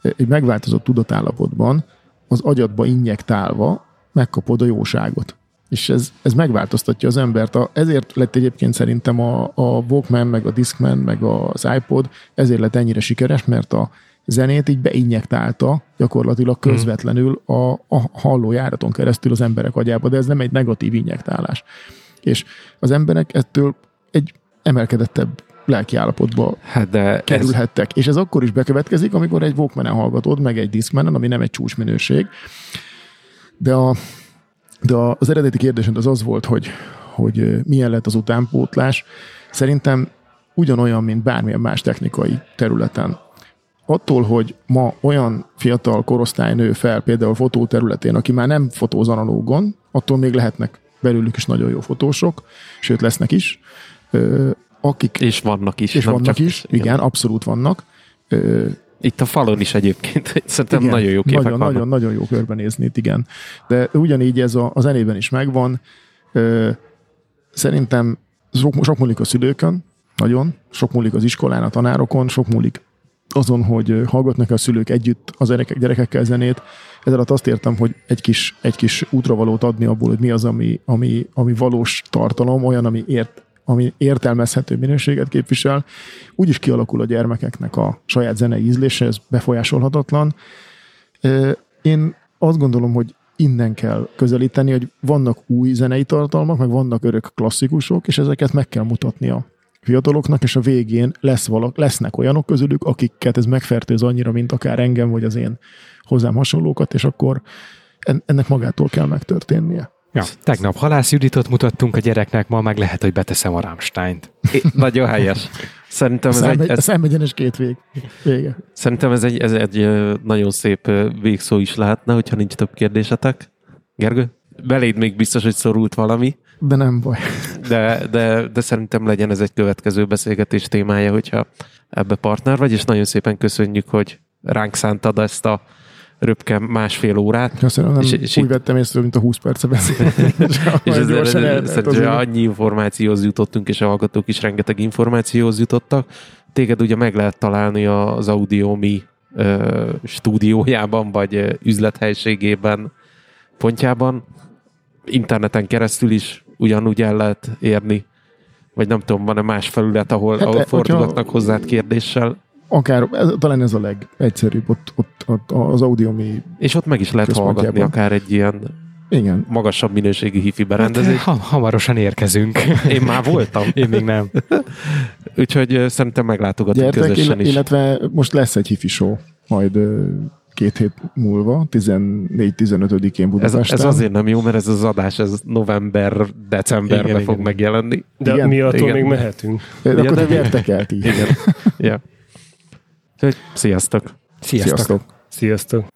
egy megváltozott tudatállapotban az agyadba injektálva megkapod a jóságot. És ez, ez megváltoztatja az embert. A, ezért lett egyébként szerintem a, a Walkman, meg a Discman, meg az iPod, ezért lett ennyire sikeres, mert a zenét így beinjektálta gyakorlatilag közvetlenül a, a hallójáraton keresztül az emberek agyába, de ez nem egy negatív injektálás. És az emberek ettől egy emelkedettebb lelki állapotba Hát de ez, kerülhettek. És ez akkor is bekövetkezik, amikor egy Walkman-en hallgatod, meg egy Discman-en, ami nem egy csúcsminőség. De, a, de az eredeti kérdésed az az volt, hogy, hogy milyen lett az utánpótlás. Szerintem ugyanolyan, mint bármilyen más technikai területen. Attól, hogy ma olyan fiatal korosztály nő fel, például fotó területén, aki már nem fotóz analógon, attól még lehetnek belőlük is nagyon jó fotósok, sőt lesznek is, akik, és vannak is. és nem vannak is, igen, abszolút vannak. Ö, Itt a falon is egyébként. [laughs] Szerintem igen, nagyon jó képek nagyon, vannak. nagyon, nagyon jó körbenézni itt, igen. De ugyanígy ez a, a zenében is megvan. Ö, szerintem sok, sok múlik a szülőkön, nagyon. Sok múlik az iskolán, a tanárokon, sok múlik azon, hogy hallgatnak a szülők együtt az gyerekek, gyerekekkel zenét. Ez alatt azt értem, hogy egy kis, egy kis útravalót adni abból, hogy mi az, ami, ami, ami valós tartalom, olyan, ami ért, ami értelmezhető minőséget képvisel, úgyis kialakul a gyermekeknek a saját zenei ízlése, ez befolyásolhatatlan. Én azt gondolom, hogy innen kell közelíteni, hogy vannak új zenei tartalmak, meg vannak örök klasszikusok, és ezeket meg kell mutatni a fiataloknak, és a végén lesz valak, lesznek olyanok közülük, akiket ez megfertőz annyira, mint akár engem, vagy az én hozzám hasonlókat, és akkor en- ennek magától kell megtörténnie. Ja, tegnap Halász Juditot mutattunk a gyereknek, ma meg lehet, hogy beteszem a Rammsteint. É, Nagyon helyes. Szerintem ez egy, ez, szembegyenes két vég. Vége. szerintem ez egy, ez egy nagyon szép végszó is lehetne, hogyha nincs több kérdésetek. Gergő? Beléd még biztos, hogy szorult valami, De nem baj. de, de, de szerintem legyen ez egy következő beszélgetés témája, hogyha ebbe partner vagy, és nagyon szépen köszönjük, hogy ránk szántad ezt a röpke másfél órát. Köszönöm, És- és, úgy itt- vettem észre, mint a 20 perce beszélni. [laughs] És ez, gyorsan elment szerintem azért. annyi információhoz jutottunk, és a hallgatók is rengeteg információhoz jutottak. Téged ugye meg lehet találni az Audiomi ö, stúdiójában, vagy üzlethelységében, pontjában. Interneten keresztül is ugyanúgy el lehet érni. Vagy nem tudom, van-e más felület, ahol, Hát, ahol e, fordulhatnak hozzád kérdéssel, Akár, ez, talán ez a legegyszerűbb, ott, ott, ott az Audiomi, és ott meg is lehet hallgatni akár egy ilyen igen, magasabb minőségi hifi Hát, berendezést. ha, hamarosan érkezünk. [laughs] Én már voltam. [laughs] Én még nem. [laughs] Úgyhogy szerintem meglátogatunk gyertek, közösen ill- is. illetve most lesz egy hifi show, majd két hét múlva, 14-15-én Ez, Budapesten. ez azért nem jó, mert ez az adás ez november-decemberben fog igen. megjelenni. De Igen, mi attól igen. még mehetünk. De akkor de mi- gyertek el ti. Igen. ja. Úgyhogy sziasztok! Sziasztok. Sziasztok! Sziasztok!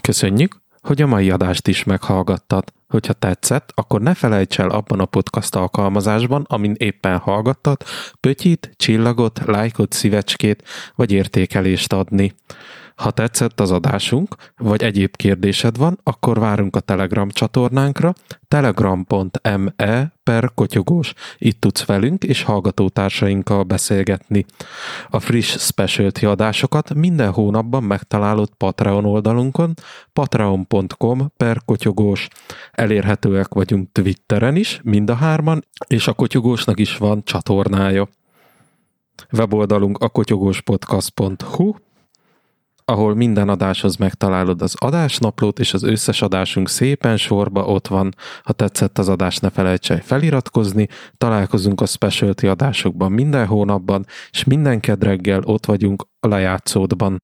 Köszönjük, hogy a mai adást is meghallgattad. Hogyha tetszett, akkor ne felejts el abban a podcast alkalmazásban, amin éppen hallgattad, pötyit, csillagot, lájkot, szívecskét vagy értékelést adni. Ha tetszett az adásunk, vagy egyéb kérdésed van, akkor várunk a Telegram csatornánkra, telegram.me per kotyogós. Itt tudsz velünk és hallgatótársainkkal beszélgetni. A friss specialty adásokat minden hónapban megtalálod Patreon oldalunkon, patreon.com per kotyogós. Elérhetőek vagyunk Twitteren is, mind a hárman, és a kotyogósnak is van csatornája. Weboldalunk a kotyogóspodcast.hu, ahol minden adáshoz megtalálod az adásnaplót, és az összes adásunk szépen sorba ott van. Ha tetszett az adás, ne felejts el feliratkozni. Találkozunk a specialty adásokban minden hónapban, és minden kedreggel ott vagyunk a lejátszódban.